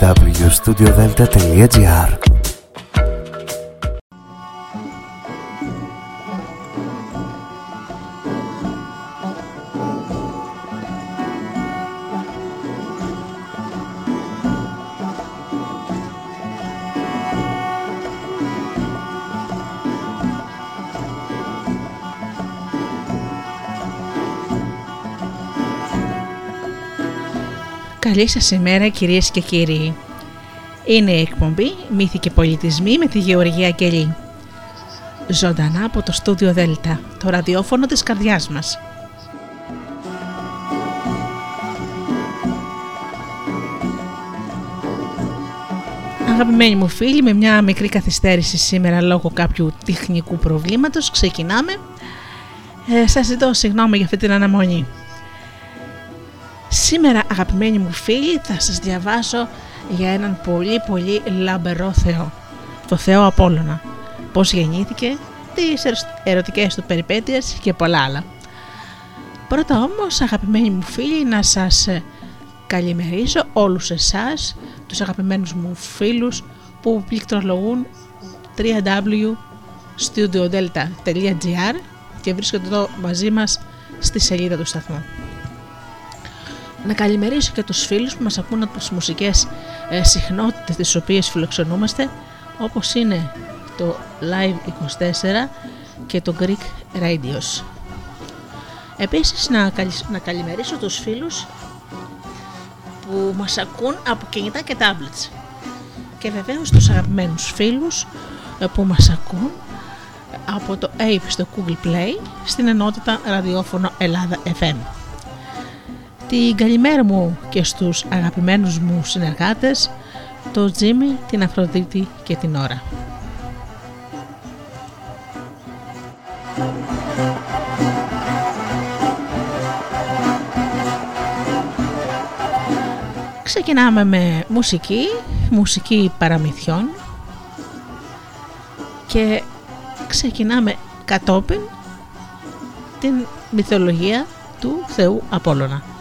www.studiodelta.gr Καλή σας ημέρα κυρίες και κύριοι. Είναι η εκπομπή «Μύθοι και πολιτισμοί» με τη Γεωργία Κελή. Ζωντανά από το στούντιο Δέλτα, το ραδιόφωνο της καρδιάς μας. Αγαπημένοι μου φίλοι, με μια μικρή καθυστέρηση σήμερα λόγω κάποιου τεχνικού προβλήματος, ξεκινάμε. Ε, σας ζητώ συγγνώμη για αυτή την αναμονή. Σήμερα αγαπημένοι μου φίλοι θα σας διαβάσω για έναν πολύ πολύ λαμπερό Θεό, το Θεό Απόλλωνα, πώς γεννήθηκε, τις ερωτικές του περιπέτειες και πολλά άλλα. Πρώτα όμως αγαπημένοι μου φίλοι να σας καλημερίσω όλους εσάς, τους αγαπημένους μου φίλους που πληκτρολογούν www.studiodelta.gr και βρίσκονται εδώ μαζί μας στη σελίδα του σταθμού να καλημερίσω και τους φίλους που μας ακούν από τις μουσικές ε, συχνότητες τις οποίες φιλοξενούμαστε όπως είναι το Live 24 και το Greek Radios. Επίσης να, να καλημερίσω τους φίλους που μας ακούν από κινητά και tablets και βεβαίως τους αγαπημένους φίλους ε, που μας ακούν από το Ape στο Google Play στην ενότητα ραδιόφωνο Ελλάδα FM. Την καλημέρα μου και στους αγαπημένους μου συνεργάτες, το Τζίμι, την Αφροδίτη και την Ώρα. Ξεκινάμε με μουσική, μουσική παραμυθιών και ξεκινάμε κατόπιν την μυθολογία του Θεού Απόλλωνα.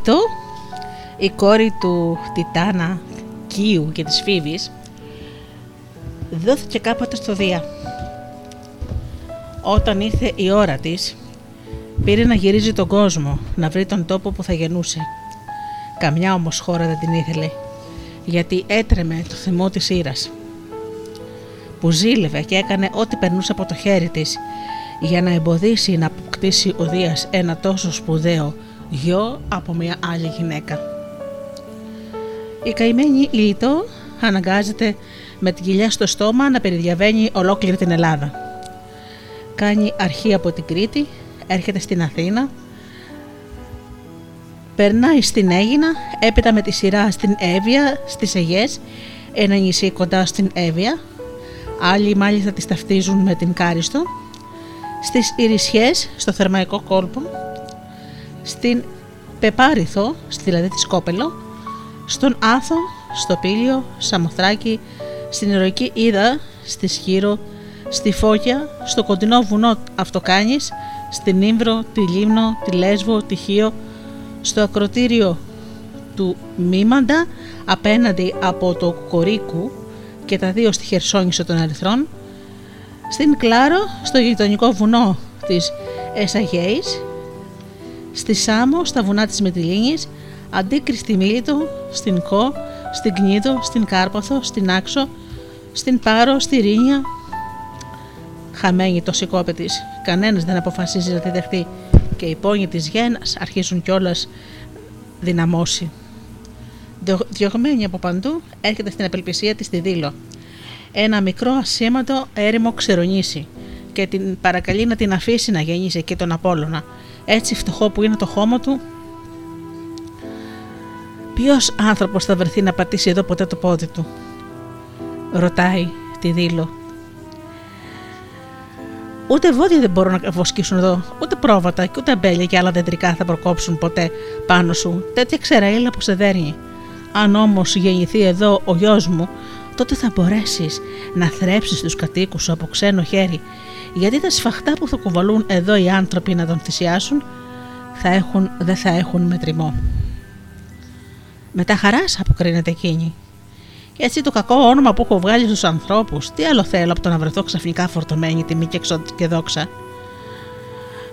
Λιτό, η κόρη του Τιτάνα, Κίου και της Φίβης, δόθηκε κάποτε στο Δία. Όταν ήρθε η ώρα της, πήρε να γυρίζει τον κόσμο, να βρει τον τόπο που θα γεννούσε. Καμιά όμως χώρα δεν την ήθελε, γιατί έτρεμε το θυμό της ήρας που ζήλευε και έκανε ό,τι περνούσε από το χέρι της για να εμποδίσει να αποκτήσει ο Δίας ένα τόσο σπουδαίο γιο από μια άλλη γυναίκα. Η καημένη Ηλιτό αναγκάζεται με την κοιλιά στο στόμα να περιδιαβαίνει ολόκληρη την Ελλάδα. Κάνει αρχή από την Κρήτη, έρχεται στην Αθήνα, περνάει στην Αίγινα, έπειτα με τη σειρά στην Εύβοια, στις Αιγές, ένα νησί κοντά στην Εύβοια, άλλοι μάλιστα τις ταυτίζουν με την Κάριστο, στις Ιρισιές, στο Θερμαϊκό κόλπο, στην Πεπάριθο, δηλαδή της Σκόπελο, στον Άθο, στο Πήλιο, Σαμοθράκη, στην Ηρωική Ήδα, στη Σχύρο, στη Φώκια, στο κοντινό βουνό Αυτοκάνης, στην Ήμβρο, τη Λίμνο, τη Λέσβο, τη Χίο, στο ακροτήριο του Μήμαντα απέναντι από το Κορίκου και τα δύο στη Χερσόνησο των Ερυθρών, στην Κλάρο, στο γειτονικό βουνό της Εσαγέης, στη Σάμο, στα βουνά της Μετυλίνης, αντίκρι στη Μίλητο, στην Κο, στην Κνίδο, στην Κάρπαθο, στην Άξο, στην Πάρο, στη Ρήνια. Χαμένη το σηκώπε τη, κανένας δεν αποφασίζει να τη δεχτεί και οι πόνοι της γένας αρχίζουν κιόλας δυναμώσει. Διωγμένη από παντού, έρχεται στην απελπισία της στη Δήλο. Ένα μικρό ασήμαντο έρημο ξερονίσει και την παρακαλεί να την αφήσει να γεννήσει και τον Απόλλωνα. Έτσι φτωχό που είναι το χώμα του, Ποιος άνθρωπος θα βρεθεί να πατήσει εδώ ποτέ το πόδι του, ρωτάει τη Δήλο. Ούτε βόδια δεν μπορούν να βοσκήσουν εδώ, ούτε πρόβατα και ούτε αμπέλια και άλλα δεντρικά θα προκόψουν ποτέ πάνω σου. Τέτοια ξεραίλα που σε δέρνει. Αν όμως γεννηθεί εδώ ο γιος μου, τότε θα μπορέσεις να θρέψεις τους κατοίκους σου από ξένο χέρι, γιατί τα σφαχτά που θα κουβαλούν εδώ οι άνθρωποι να τον θυσιάσουν θα έχουν, δεν θα έχουν μετρημό. Μετά χαράς αποκρίνεται εκείνη. Και έτσι το κακό όνομα που έχω βγάλει στους ανθρώπους, τι άλλο θέλω από το να βρεθώ ξαφνικά φορτωμένη τιμή και, και δόξα.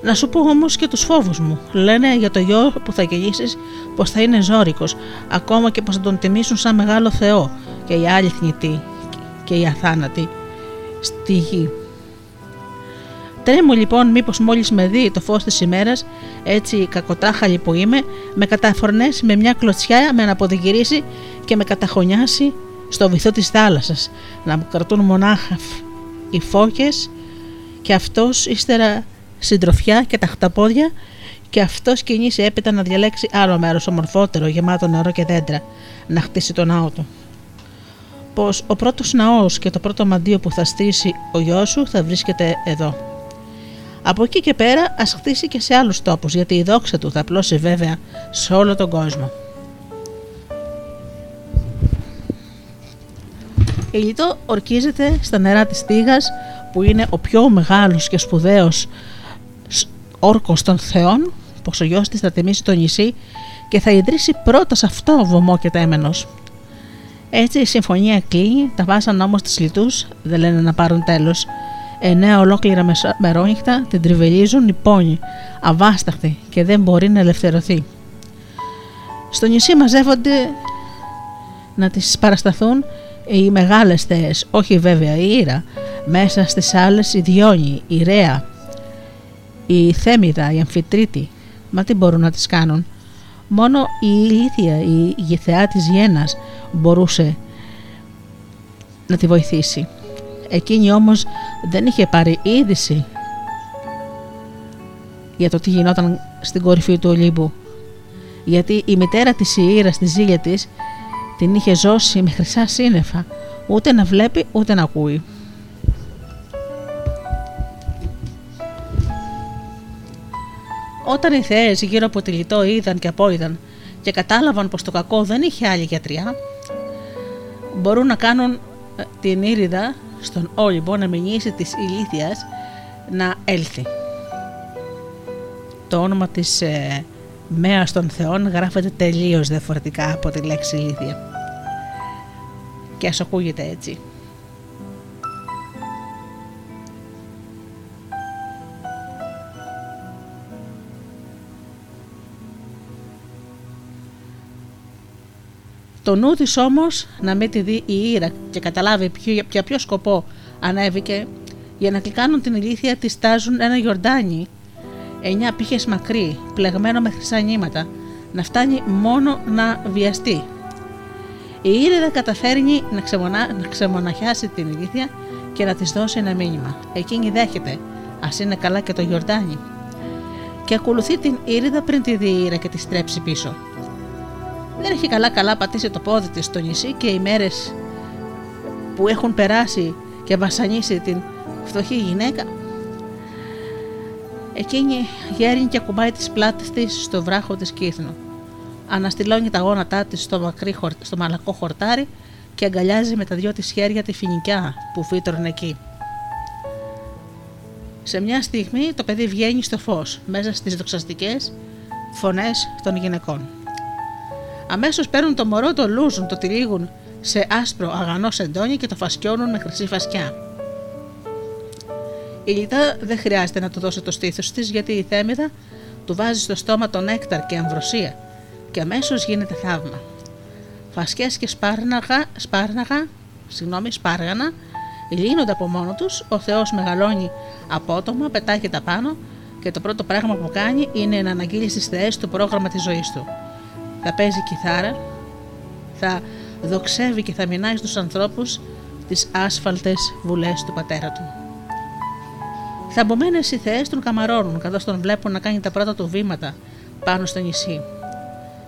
Να σου πω όμως και τους φόβους μου. Λένε για το γιο που θα γεννήσει πως θα είναι ζώρικος, ακόμα και πως θα τον τιμήσουν σαν μεγάλο Θεό και οι άλλοι θνητοί και οι αθάνατοι στη γη. Τρέμω λοιπόν μήπως μόλις με δει το φως της ημέρας, έτσι κακοτάχαλη που είμαι, με καταφορνέσει με μια κλωτσιά, με αναποδηγυρίσει και με καταχωνιάσει στο βυθό της θάλασσας, να μου κρατούν μονάχα οι φώκες και αυτός ύστερα συντροφιά και τα χταπόδια και αυτός κινήσει έπειτα να διαλέξει άλλο μέρος ομορφότερο, γεμάτο νερό και δέντρα, να χτίσει το ναό του. Πως ο πρώτος ναός και το πρώτο μαντίο που θα στήσει ο γιος σου θα βρίσκεται εδώ. Από εκεί και πέρα ας χτίσει και σε άλλους τόπους, γιατί η δόξα του θα πλώσει βέβαια σε όλο τον κόσμο. Η Λιτό ορκίζεται στα νερά της Τίγας που είναι ο πιο μεγάλος και σπουδαίος όρκος των θεών πως ο γιος της θα τιμήσει το νησί και θα ιδρύσει πρώτα σε αυτό βωμό και τέμενος. Έτσι η συμφωνία κλείνει, τα βάσανα όμως της Λιτούς δεν λένε να πάρουν τέλος Εννέα ολόκληρα μερόνυχτα την τριβελίζουν οι πόνοι, αβάσταχτη και δεν μπορεί να ελευθερωθεί. Στο νησί μαζεύονται να τις παρασταθούν οι μεγάλες θέες, όχι βέβαια η Ήρα, μέσα στις άλλες η Διόνη, η Ρέα, η Θέμιδα, η Αμφιτρίτη, μα τι μπορούν να τις κάνουν. Μόνο η Ηλίθια, η γηθεά της Γένας μπορούσε να τη βοηθήσει. Εκείνη όμως δεν είχε πάρει είδηση για το τι γινόταν στην κορυφή του Ολύμπου. Γιατί η μητέρα της Ιήρα στη ζήλια της την είχε ζώσει με χρυσά σύννεφα, ούτε να βλέπει ούτε να ακούει. Όταν οι θεές γύρω από τη λιτό είδαν και απόειδαν και κατάλαβαν πως το κακό δεν είχε άλλη γιατριά, μπορούν να κάνουν ε, την ήριδα στον Όλυμπο να μηνύσει της ηλίθιας να έλθει. Το όνομα της ε, Μέας των θεών γράφεται τελείως διαφορετικά από τη λέξη ηλίθεια. Και ας ακούγεται έτσι. Το νου της όμως να μην τη δει η Ήρα και καταλάβει για ποιο σκοπό ανέβηκε για να κλικάνουν την ηλίθεια τη στάζουν ένα γιορτάνι εννιά πύχες μακρύ, πλεγμένο με χρυσά νήματα, να φτάνει μόνο να βιαστεί. Η Ήρυδα καταφέρνει να, ξεμονα... να ξεμοναχιάσει την ηλίθεια και να της δώσει ένα μήνυμα. Εκείνη δέχεται, ας είναι καλά και το γιορτάνι. Και ακολουθεί την Ήρυδα πριν τη δει η Ήρα και τη στρέψει πίσω. Δεν έχει καλά καλά πατήσει το πόδι της στο νησί και οι μέρες που έχουν περάσει και βασανίσει την φτωχή γυναίκα. Εκείνη γέρνει και ακουμπάει τις πλάτες της στο βράχο της κύθνου. Αναστηλώνει τα γόνατά της στο, μακρύ, στο μαλακό χορτάρι και αγκαλιάζει με τα δυο της χέρια τη φοινικιά που φύτρωνε εκεί. Σε μια στιγμή το παιδί βγαίνει στο φως μέσα στις δοξαστικές φωνές των γυναικών. Αμέσως παίρνουν το μωρό, το λούζουν, το τυλίγουν σε άσπρο αγανό σεντόνι και το φασκιώνουν με χρυσή φασκιά. Η Λιτά δεν χρειάζεται να του δώσει το στήθος της γιατί η Θέμηδα του βάζει στο στόμα τον νέκταρ και αμβροσία και αμέσως γίνεται θαύμα. Φασκέ και σπάρναγα, σπάρναγα, συγγνώμη, σπάργανα λύνονται από μόνο τους, ο Θεός μεγαλώνει απότομα, πετάγεται πάνω και το πρώτο πράγμα που κάνει είναι να αναγγείλει στις θεές το πρόγραμμα της ζωής του θα παίζει κιθάρα, θα δοξεύει και θα μηνάει στους ανθρώπους τις άσφαλτες βουλές του πατέρα του. Θα Θαμπομένες οι θεές τον καμαρώνουν καθώς τον βλέπουν να κάνει τα πρώτα του βήματα πάνω στο νησί.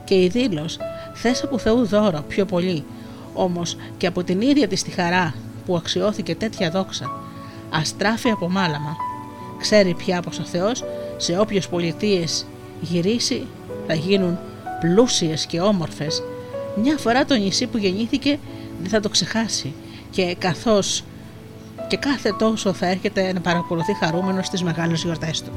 Και η δήλος θες από Θεού δώρο πιο πολύ, όμως και από την ίδια της τη χαρά που αξιώθηκε τέτοια δόξα, αστράφει από μάλαμα. Ξέρει πια πως ο Θεός σε όποιες πολιτείες γυρίσει θα γίνουν πλούσιες και όμορφες, μια φορά το νησί που γεννήθηκε δεν θα το ξεχάσει και καθώς και κάθε τόσο θα έρχεται να παρακολουθεί χαρούμενος στις μεγάλες γιορτές του.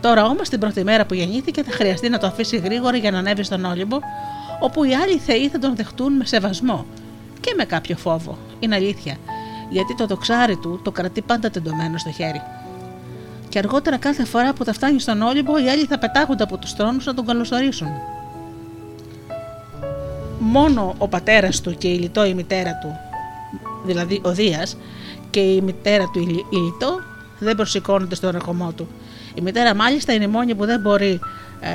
Τώρα όμως την πρώτη μέρα που γεννήθηκε θα χρειαστεί να το αφήσει γρήγορα για να ανέβει στον Όλυμπο, όπου οι άλλοι θεοί θα τον δεχτούν με σεβασμό και με κάποιο φόβο. Είναι αλήθεια, γιατί το δοξάρι του το κρατεί πάντα τεντωμένο στο χέρι και αργότερα κάθε φορά που θα φτάνει στον Όλυμπο οι άλλοι θα πετάγονται από τους θρόνους να τον καλωσορίσουν. Μόνο ο πατέρας του και η Λιτό η μητέρα του, δηλαδή ο Δίας και η μητέρα του η Λιτό δεν προσηκώνονται στον ερχομό του. Η μητέρα μάλιστα είναι η μόνη που δεν μπορεί ε,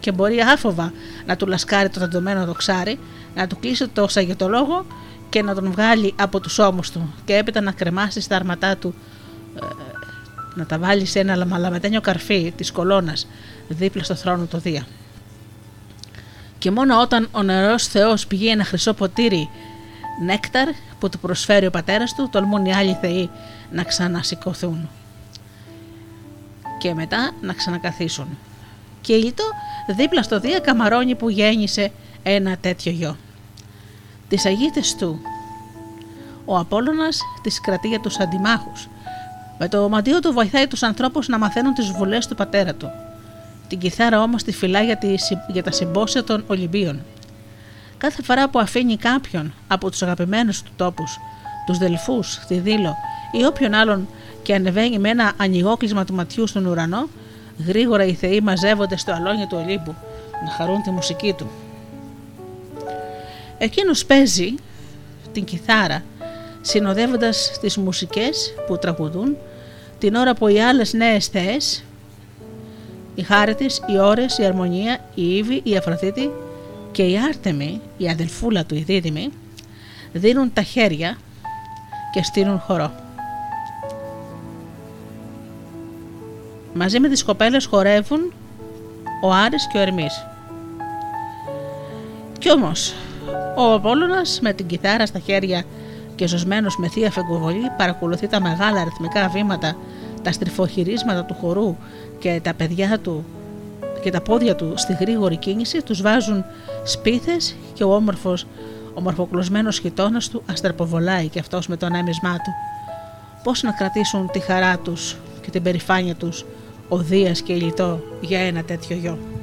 και μπορεί άφοβα να του λασκάρει το δεδομένο δοξάρι, να του κλείσει το σαγετολόγο και να τον βγάλει από τους ώμους του και έπειτα να κρεμάσει στα αρματά του ε, να τα βάλεις σε ένα μαλαμετένιο καρφί της κολόνας δίπλα στο θρόνο του Δία. Και μόνο όταν ο νερός Θεός πηγεί ένα χρυσό ποτήρι νέκταρ που του προσφέρει ο πατέρας του, τολμούν οι άλλοι θεοί να ξανασηκωθούν και μετά να ξανακαθίσουν. Και ήλτο δίπλα στο Δία καμαρώνει που γέννησε ένα τέτοιο γιο. Τις αγίτες του ο Απόλλωνας τις κρατεί για τους αντιμάχους με το μαντίο του βοηθάει τους ανθρώπους να μαθαίνουν τις βουλές του πατέρα του. Την κιθάρα όμως τη φυλά για, για τα συμπόσια των Ολυμπίων. Κάθε φορά που αφήνει κάποιον από τους αγαπημένους του τόπους, τους δελφούς, τη δήλο ή όποιον άλλον και ανεβαίνει με ένα ανοιγόκλεισμα του ματιού στον ουρανό, γρήγορα οι θεοί μαζεύονται στο αλόνι του Ολύμπου να χαρούν τη μουσική του. Εκείνος παίζει την κιθάρα συνοδεύοντας τις μουσικές που τραγουδούν την ώρα που οι άλλες νέες θεές, η Χάριτης, οι Ώρες, η Αρμονία, η Ήβη, η Αφροδίτη και η Άρτεμη, η αδελφούλα του η Δίδυμη, δίνουν τα χέρια και στείλουν χορό. Μαζί με τις κοπέλες χορεύουν ο Άρης και ο Ερμής. Κι όμως, ο Απόλλωνας με την κιθάρα στα χέρια και ζωσμένος με θεία φεγκοβολή παρακολουθεί τα μεγάλα αριθμικά βήματα, τα στριφοχειρίσματα του χορού και τα παιδιά του και τα πόδια του στη γρήγορη κίνηση τους βάζουν σπίθες και ο όμορφος, ο μορφοκλωσμένος χιτώνας του αστραποβολάει και αυτός με τον έμισμά του. Πώς να κρατήσουν τη χαρά τους και την περηφάνεια τους ο Δίας και Λιτό για ένα τέτοιο γιο.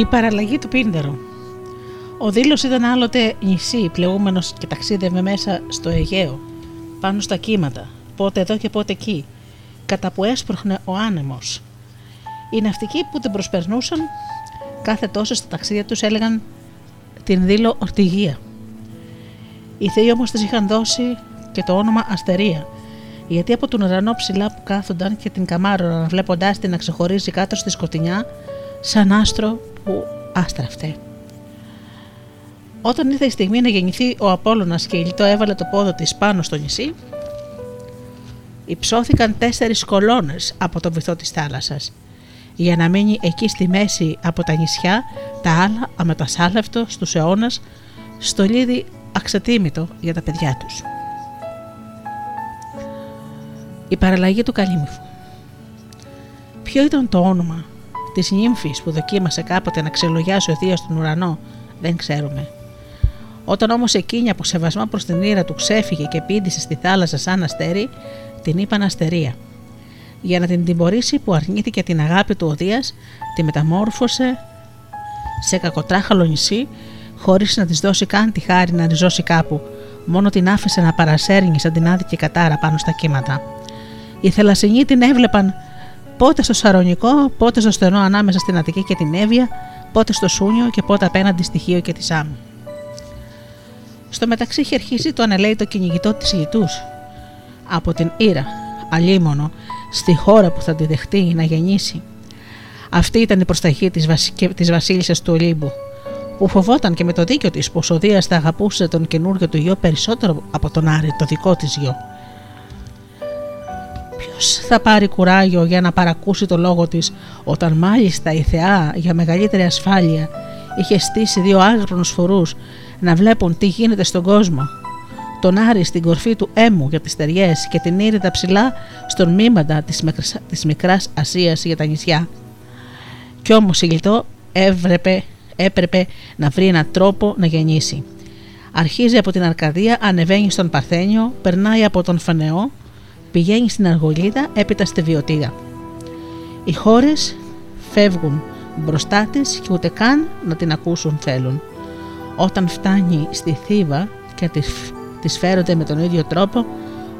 Η παραλλαγή του Πίντερου. Ο Δήλος ήταν άλλοτε νησί, πλεούμενο και ταξίδευε μέσα στο Αιγαίο, πάνω στα κύματα, πότε εδώ και πότε εκεί, κατά που έσπροχνε ο άνεμος. Οι ναυτικοί που την προσπερνούσαν, κάθε τόσο στα ταξίδια τους έλεγαν την Δήλο Ορτηγία. Οι θεοί όμως τη είχαν δώσει και το όνομα Αστερία, γιατί από τον ουρανό ψηλά που κάθονταν και την καμάρωναν βλέποντά την να ξεχωρίζει κάτω στη σκοτεινιά, σαν άστρο που άστραφτε. Όταν ήρθε η στιγμή να γεννηθεί ο Απόλλωνας και η Λιτό έβαλε το πόδο της πάνω στο νησί, υψώθηκαν τέσσερις κολόνες από το βυθό της θάλασσας για να μείνει εκεί στη μέση από τα νησιά τα άλλα αμετασάλευτο στους αιώνας στολίδι αξετίμητο για τα παιδιά τους. Η παραλλαγή του Καλύμυφου Ποιο ήταν το όνομα τη νύμφη που δοκίμασε κάποτε να ξελογιάσει ο Δία στον ουρανό, δεν ξέρουμε. Όταν όμως εκείνη από σεβασμό προς την ήρα του ξέφυγε και πήντησε στη θάλασσα σαν αστέρι, την είπαν αστερία. Για να την τιμωρήσει που αρνήθηκε την αγάπη του ο Δίας, τη μεταμόρφωσε σε κακοτράχαλο νησί, χωρίς να της δώσει καν τη χάρη να ριζώσει κάπου, μόνο την άφησε να παρασέρνει σαν την άδικη κατάρα πάνω στα κύματα. Οι θελασσινοί την έβλεπαν πότε στο Σαρονικό, πότε στο στενό ανάμεσα στην Αττική και την Εύβοια, πότε στο Σούνιο και πότε απέναντι στη Χίο και τη Σάμου. Στο μεταξύ είχε αρχίσει το ανελέητο κυνηγητό της Λιτού από την Ήρα, αλίμονο, στη χώρα που θα τη δεχτεί να γεννήσει. Αυτή ήταν η προσταχή της, της βασίλισσας του Ολύμπου, που φοβόταν και με το δίκιο της πως ο Δίας θα αγαπούσε τον καινούριο του γιο περισσότερο από τον Άρη, το δικό της γιο θα πάρει κουράγιο για να παρακούσει το λόγο της όταν μάλιστα η θεά για μεγαλύτερη ασφάλεια είχε στήσει δύο άγρονους φορούς να βλέπουν τι γίνεται στον κόσμο. Τον Άρη στην κορφή του έμου για τις ταιριές και την ήρυτα ψηλά στον μήμαντα της, της μικράς Ασίας για τα νησιά. Κι όμως η Λιτό έβλεπε, έπρεπε να βρει έναν τρόπο να γεννήσει. Αρχίζει από την Αρκαδία, ανεβαίνει στον Παρθένιο, περνάει από τον Φανεό, πηγαίνει στην Αργολίδα, έπειτα στη Βιωτίδα. Οι χώρες φεύγουν μπροστά της και ούτε καν να την ακούσουν θέλουν. Όταν φτάνει στη Θήβα και τις φέρονται με τον ίδιο τρόπο,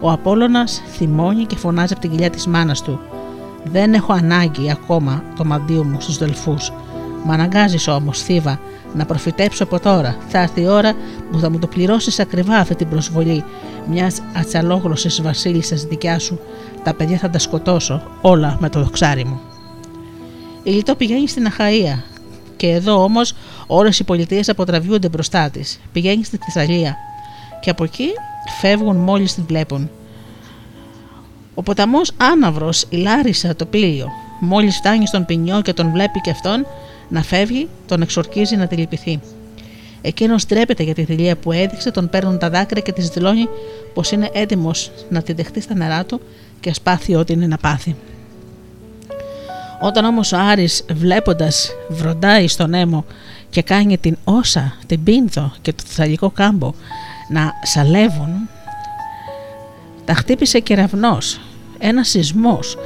ο Απόλλωνας θυμώνει και φωνάζει από την κοιλιά της μάνας του. «Δεν έχω ανάγκη ακόμα το μαντίο μου στους δελφούς. Μ' αναγκάζεις όμως, Θήβα, να προφητέψω από τώρα. Θα έρθει η ώρα που θα μου το πληρώσεις ακριβά αυτή την προσβολή μιας ατσαλόγλωσσης βασίλισσας δικιά σου. Τα παιδιά θα τα σκοτώσω, όλα με το δοξάρι μου». Η Λιτό πηγαίνει στην Αχαΐα και εδώ όμως όλες οι πολιτείες αποτραβιούνται μπροστά της. Πηγαίνει στη Θεσσαλία και από εκεί φεύγουν μόλις την βλέπουν. Ο ποταμός άναυρος, η Λάρισα, το πήλιο, μόλις φτάνει στον ποινιό και τον βλέπει και αυτόν να φεύγει, τον εξορκίζει να τη λυπηθεί. Εκείνος ντρέπεται για τη θηλία που έδειξε, τον παίρνουν τα δάκρυα και της δηλώνει πως είναι έτοιμος να τη δεχτεί στα νερά του και α πάθει ό,τι είναι να πάθει. Όταν όμως ο Άρης βλέποντας βροντάει στον έμο και κάνει την Όσα, την Πίνθο και το Θεσσαλικό κάμπο να σαλεύουν, τα χτύπησε κεραυνός, ένας σεισμός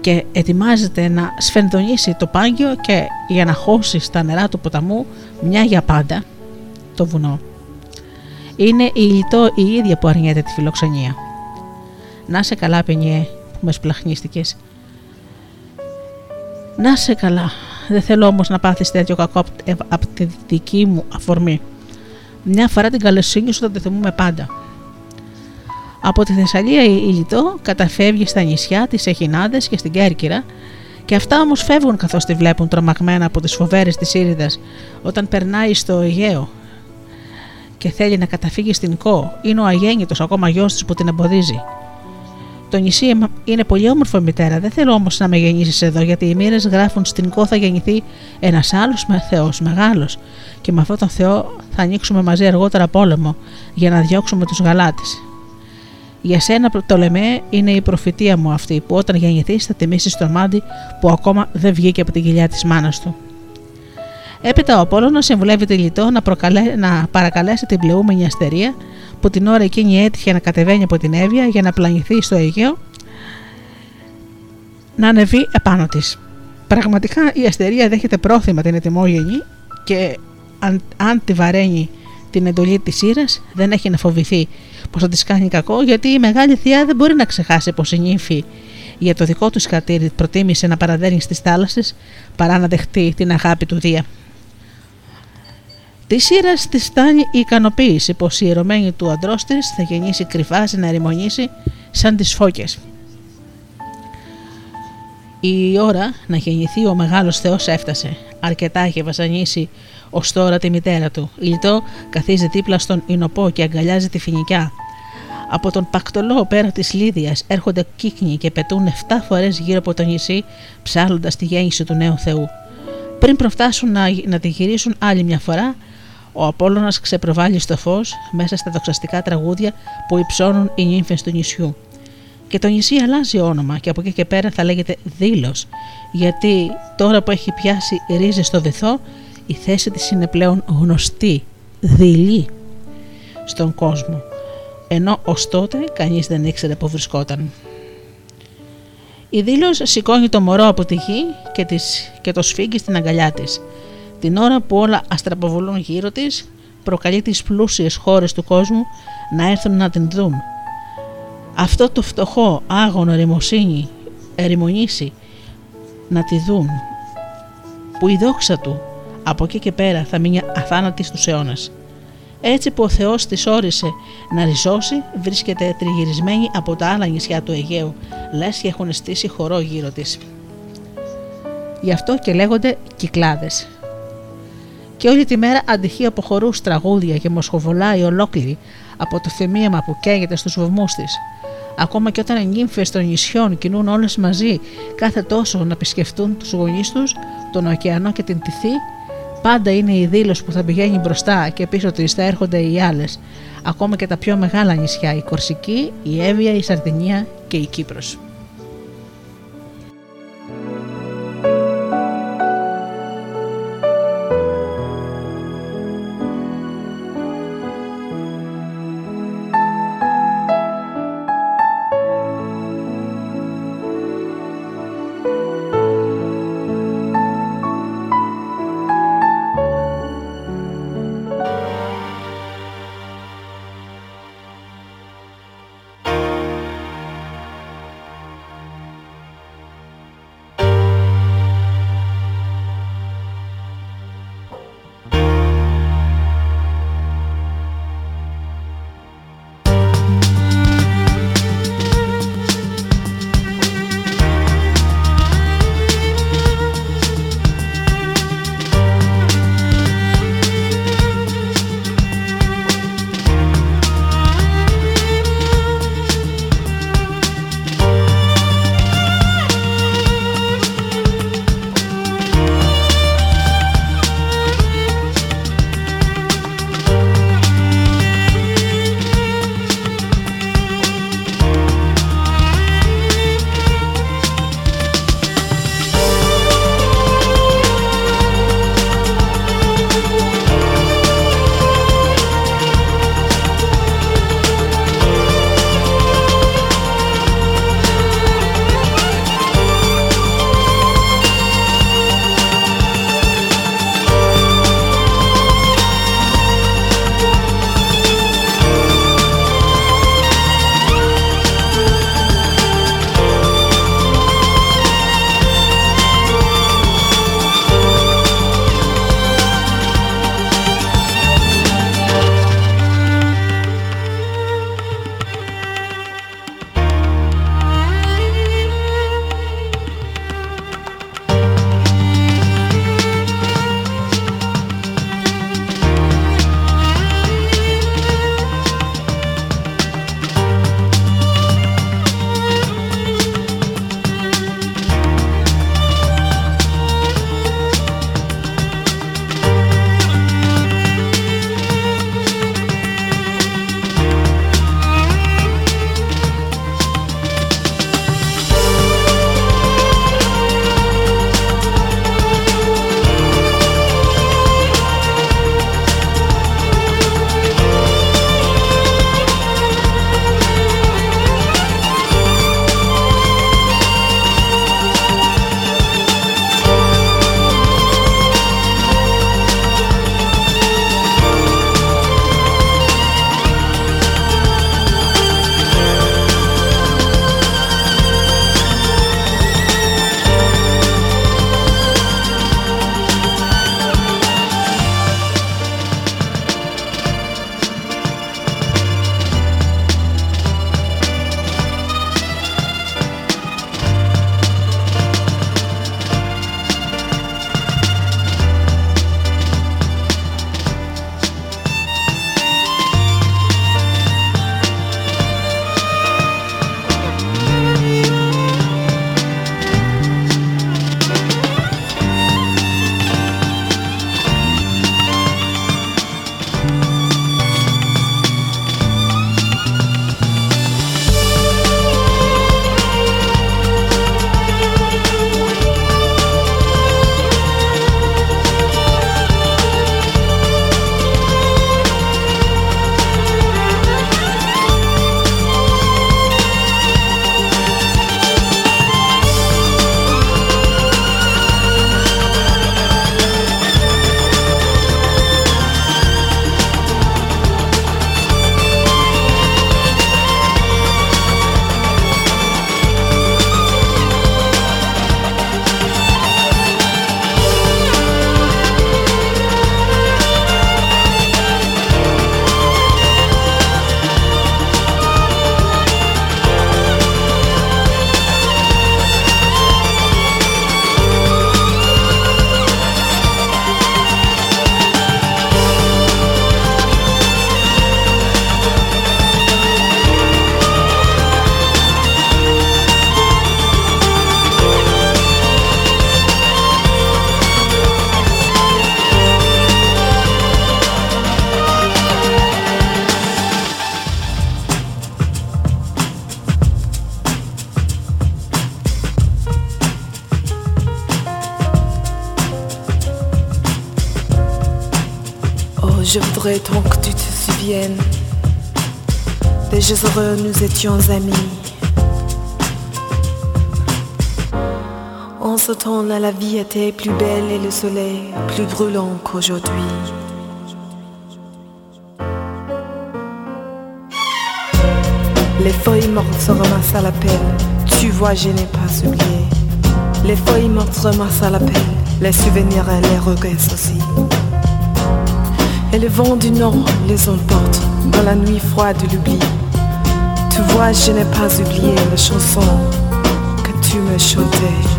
και ετοιμάζεται να σφενδονήσει το πάγιο και για να χώσει στα νερά του ποταμού μια για πάντα το βουνό. Είναι η Λιτό η ίδια που αρνιέται τη φιλοξενία. Να σε καλά παινιέ που με σπλαχνίστηκες να σε καλά. Δεν θέλω όμως να πάθεις τέτοιο κακό από τη δική μου αφορμή. Μια φορά την καλοσύνη σου θα τη θυμούμε πάντα. Από τη Θεσσαλία η Λιτό καταφεύγει στα νησιά, τι Εχινάδες και στην Κέρκυρα, και αυτά όμως φεύγουν καθώς τη βλέπουν τρομαγμένα από τις φοβέρες της Ήρυδα όταν περνάει στο Αιγαίο και θέλει να καταφύγει στην Κό. Είναι ο αγέννητος ακόμα γιος της που την εμποδίζει. Το νησί είναι πολύ όμορφο, μητέρα. Δεν θέλω όμως να με γεννήσεις εδώ, γιατί οι μοίρες γράφουν στην κό θα γεννηθεί ένας άλλος Θεός μεγάλος. Και με αυτόν τον Θεό θα ανοίξουμε μαζί αργότερα πόλεμο για να διώξουμε τους γαλάτες. Για σένα, το λέμε, είναι η προφητεία μου αυτή, που όταν γεννηθείς θα τιμήσεις τον μάντι που ακόμα δεν βγήκε από την κοιλιά της μάνας του. Έπειτα ο Απόλλωνας συμβουλεύει τη Λιτό να, προκαλέ, να παρακαλέσει την πλεούμενη αστερία που την ώρα εκείνη έτυχε να κατεβαίνει από την Εύβοια για να πλανηθεί στο Αιγαίο να ανεβεί επάνω της. Πραγματικά η αστερία δέχεται πρόθυμα την ετοιμόγενη και αν, αν τη βαραίνει την εντολή της σύρας, δεν έχει να φοβηθεί πως θα της κάνει κακό γιατί η μεγάλη θεία δεν μπορεί να ξεχάσει πως η νύφη για το δικό του σκατήρι προτίμησε να παραδένει στις θάλασσες παρά να δεχτεί την αγάπη του Δία. Της σύρας της φτάνει η ικανοποίηση πως η ερωμένη του αντρό τη θα γεννήσει κρυφά να ερημονήσει σαν τις φώκες. Η ώρα να γεννηθεί ο μεγάλος Θεός έφτασε. Αρκετά είχε βασανίσει ως τώρα τη μητέρα του. Η Λιτό καθίζει δίπλα στον Ινοπό και αγκαλιάζει τη φινικιά. Από τον πακτολό πέρα της Λίδιας έρχονται κύκνοι και πετούν 7 φορές γύρω από το νησί ψάλλοντας τη γέννηση του νέου Θεού. Πριν προφτάσουν να, να τη γυρίσουν άλλη μια φορά, ο Απόλλωνας ξεπροβάλλει στο φως μέσα στα δοξαστικά τραγούδια που υψώνουν οι νύμφες του νησιού. Και το νησί αλλάζει όνομα και από εκεί και πέρα θα λέγεται Δήλος, γιατί τώρα που έχει πιάσει ρίζες στο βυθό, η θέση της είναι πλέον γνωστή, δειλή στον κόσμο, ενώ ως τότε κανείς δεν ήξερε που βρισκόταν. Η Δήλος σηκώνει το μωρό από τη γη και, και το σφίγγει στην αγκαλιά της την ώρα που όλα αστραποβολούν γύρω της, προκαλεί τις πλούσιες χώρες του κόσμου να έρθουν να την δουν. Αυτό το φτωχό άγωνο ερημοσύνη, ερημονήσει να τη δουν, που η δόξα του από εκεί και πέρα θα μείνει αθάνατη στους αιώνας. Έτσι που ο Θεός της όρισε να ριζώσει, βρίσκεται τριγυρισμένη από τα άλλα νησιά του Αιγαίου, λες και έχουν στήσει χορό γύρω της. Γι' αυτό και λέγονται κυκλάδες και όλη τη μέρα αντυχεί από χορούς τραγούδια και μοσχοβολάει ολόκληρη από το θεμίαμα που καίγεται στους βωμούς της. Ακόμα και όταν οι νύμφες των νησιών κινούν όλες μαζί κάθε τόσο να επισκεφτούν τους γονείς τους, τον ωκεανό και την τυθή, πάντα είναι η δήλωση που θα πηγαίνει μπροστά και πίσω της θα έρχονται οι άλλες, ακόμα και τα πιο μεγάλα νησιά, η Κορσική, η Εύβοια, η Σαρδινία και η Κύπρος. Heureux, nous étions amis. En ce temps-là, la vie était plus belle et le soleil plus brûlant qu'aujourd'hui. Les feuilles mortes se ramassent à la pelle. Tu vois, je n'ai pas oublié. Les feuilles mortes se ramassent à la pelle. Les souvenirs et les regrets aussi. Et le vent du nord les emporte dans la nuit froide de l'oubli vois, je n'ai pas oublié la chanson que tu me chantais.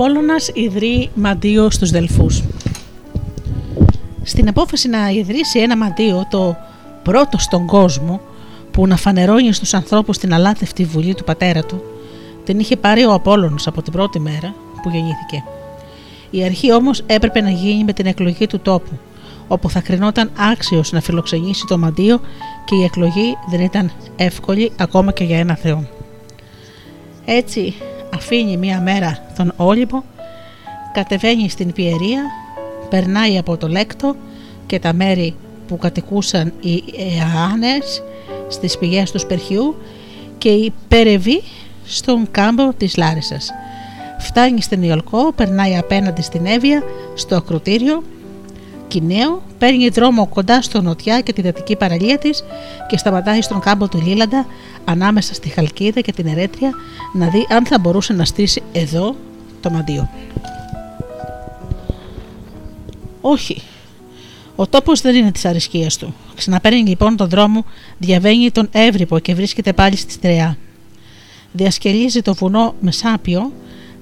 Απόλλωνας ιδρύει μαντίο στους Δελφούς. Στην απόφαση να ιδρύσει ένα μαντίο, το πρώτο στον κόσμο, που να φανερώνει στους ανθρώπους την αλάτευτη βουλή του πατέρα του, την είχε πάρει ο Απόλλωνος από την πρώτη μέρα που γεννήθηκε. Η αρχή όμως έπρεπε να γίνει με την εκλογή του τόπου, όπου θα κρινόταν άξιος να φιλοξενήσει το μαντίο και η εκλογή δεν ήταν εύκολη ακόμα και για ένα θεό. Έτσι αφήνει μία μέρα τον Όλυμπο, κατεβαίνει στην Πιερία, περνάει από το Λέκτο και τα μέρη που κατοικούσαν οι Εάνες στις πηγές του Σπερχιού και υπερεβεί στον κάμπο της Λάρισας. Φτάνει στην Ιολκό, περνάει απέναντι στην Εύβοια, στο ακροτήριο Κινέο, παίρνει δρόμο κοντά στο νοτιά και τη δυτική παραλία της και σταματάει στον κάμπο του Λίλαντα ανάμεσα στη Χαλκίδα και την Ερέτρια να δει αν θα μπορούσε να στήσει εδώ το μαντίο. Όχι. Ο τόπος δεν είναι της αρισκίας του. Ξαναπαίρνει λοιπόν τον δρόμο, διαβαίνει τον Εύρυπο και βρίσκεται πάλι στη Στρεά. Διασκελίζει το βουνό με σάπιο,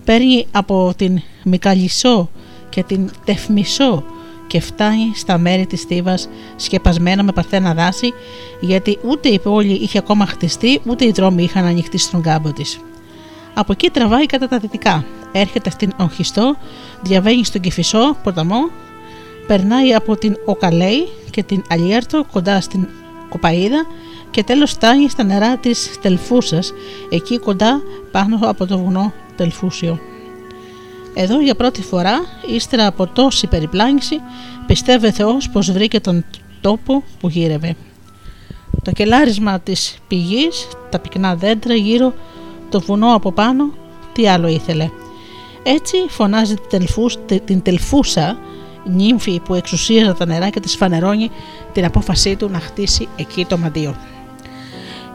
παίρνει από την Μικαλισό και την Τεφμισό και φτάνει στα μέρη της Θήβας σκεπασμένα με παρθένα δάση γιατί ούτε η πόλη είχε ακόμα χτιστεί ούτε οι δρόμοι είχαν ανοιχτεί στον κάμπο της. Από εκεί τραβάει κατά τα δυτικά, έρχεται στην Οχιστό, διαβαίνει στον Κεφισό ποταμό, περνάει από την Οκαλέη και την Αλιέρτο κοντά στην Κοπαίδα και τέλος φτάνει στα νερά της Τελφούσας, εκεί κοντά πάνω από το βουνό Τελφούσιο. Εδώ για πρώτη φορά, ύστερα από τόση περιπλάνηση, πιστεύει Θεός πως βρήκε τον τόπο που γύρευε. Το κελάρισμα της πηγής, τα πυκνά δέντρα γύρω, το βουνό από πάνω, τι άλλο ήθελε. Έτσι φωνάζει την τελφούσα νύμφη που εξουσίαζε τα νερά και της φανερώνει την απόφασή του να χτίσει εκεί το μαντίο.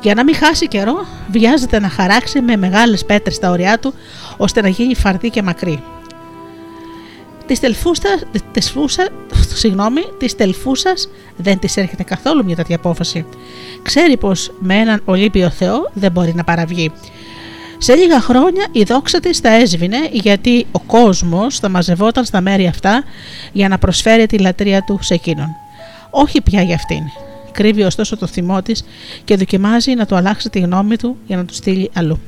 Για να μην χάσει καιρό, βιάζεται να χαράξει με μεγάλες πέτρες τα ωριά του, ώστε να γίνει φαρδί και μακρύ. Της τελφούσα, συγγνώμη, της τελφούσας δεν της έρχεται καθόλου μια τέτοια απόφαση. Ξέρει πως με έναν Ολύμπιο Θεό δεν μπορεί να παραβγεί. Σε λίγα χρόνια η δόξα της θα έσβηνε γιατί ο κόσμος θα μαζευόταν στα μέρη αυτά για να προσφέρει τη λατρεία του σε εκείνον. Όχι πια για αυτήν. Κρύβει ωστόσο το θυμό της και δοκιμάζει να του αλλάξει τη γνώμη του για να του στείλει αλλού.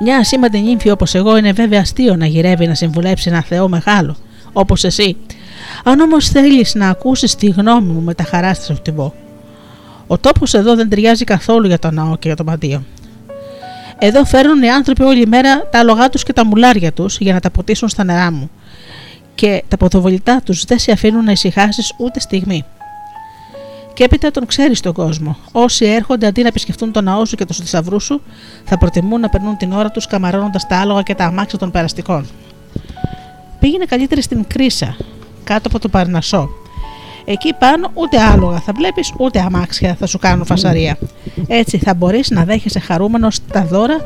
Μια ασήμαντη νύμφη όπως εγώ είναι βέβαια αστείο να γυρεύει να συμβουλέψει ένα Θεό μεγάλο, όπως εσύ. Αν όμως θέλεις να ακούσεις τη γνώμη μου με τα χαρά θα σου Ο τόπος εδώ δεν ταιριάζει καθόλου για το ναό και για το μαντίο. Εδώ φέρνουν οι άνθρωποι όλη μέρα τα άλογά τους και τα μουλάρια τους για να τα ποτίσουν στα νερά μου. Και τα ποδοβολητά τους δεν σε αφήνουν να ησυχάσεις ούτε στιγμή. Και έπειτα τον ξέρεις τον κόσμο. Όσοι έρχονται αντί να επισκεφτούν τον ναό σου και τους θησαυρούς σου, θα προτιμούν να περνούν την ώρα τους καμαρώνοντας τα άλογα και τα αμάξια των περαστικών. Πήγαινε καλύτερη στην Κρίσα, κάτω από το Παρνασό. Εκεί πάνω ούτε άλογα θα βλέπεις, ούτε αμάξια θα σου κάνουν φασαρία. Έτσι θα μπορείς να δέχεσαι χαρούμενο τα δώρα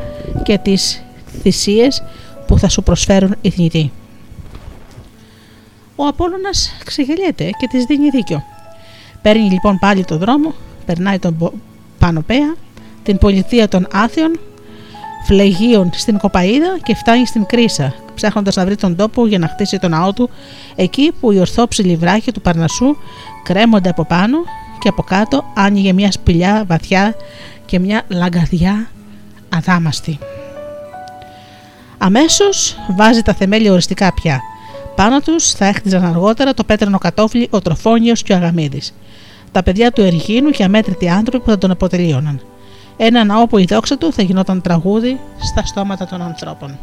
και τις θυσίες που θα σου προσφέρουν οι θνητοί. Ο Απόλλωνας ξεγελιέται και της δίνει δίκιο. Παίρνει λοιπόν πάλι το δρόμο, περνάει τον Πανοπέα, την πολιτεία των Άθεων, φλεγίων στην Κοπαίδα και φτάνει στην Κρίσα, ψάχνοντας να βρει τον τόπο για να χτίσει τον ναό του, εκεί που οι ορθόψιλοι βράχοι του Παρνασού κρέμονται από πάνω και από κάτω άνοιγε μια σπηλιά βαθιά και μια λαγκαδιά αδάμαστη. Αμέσως βάζει τα θεμέλια οριστικά πια. Πάνω τους θα έχτιζαν αργότερα το πέτρανο κατόφλι ο Τροφόνιος και ο Αγαμίδης τα παιδιά του Εργίνου και αμέτρητοι άνθρωποι που θα τον αποτελείωναν. Ένα ναό που η δόξα του θα γινόταν τραγούδι στα στόματα των ανθρώπων.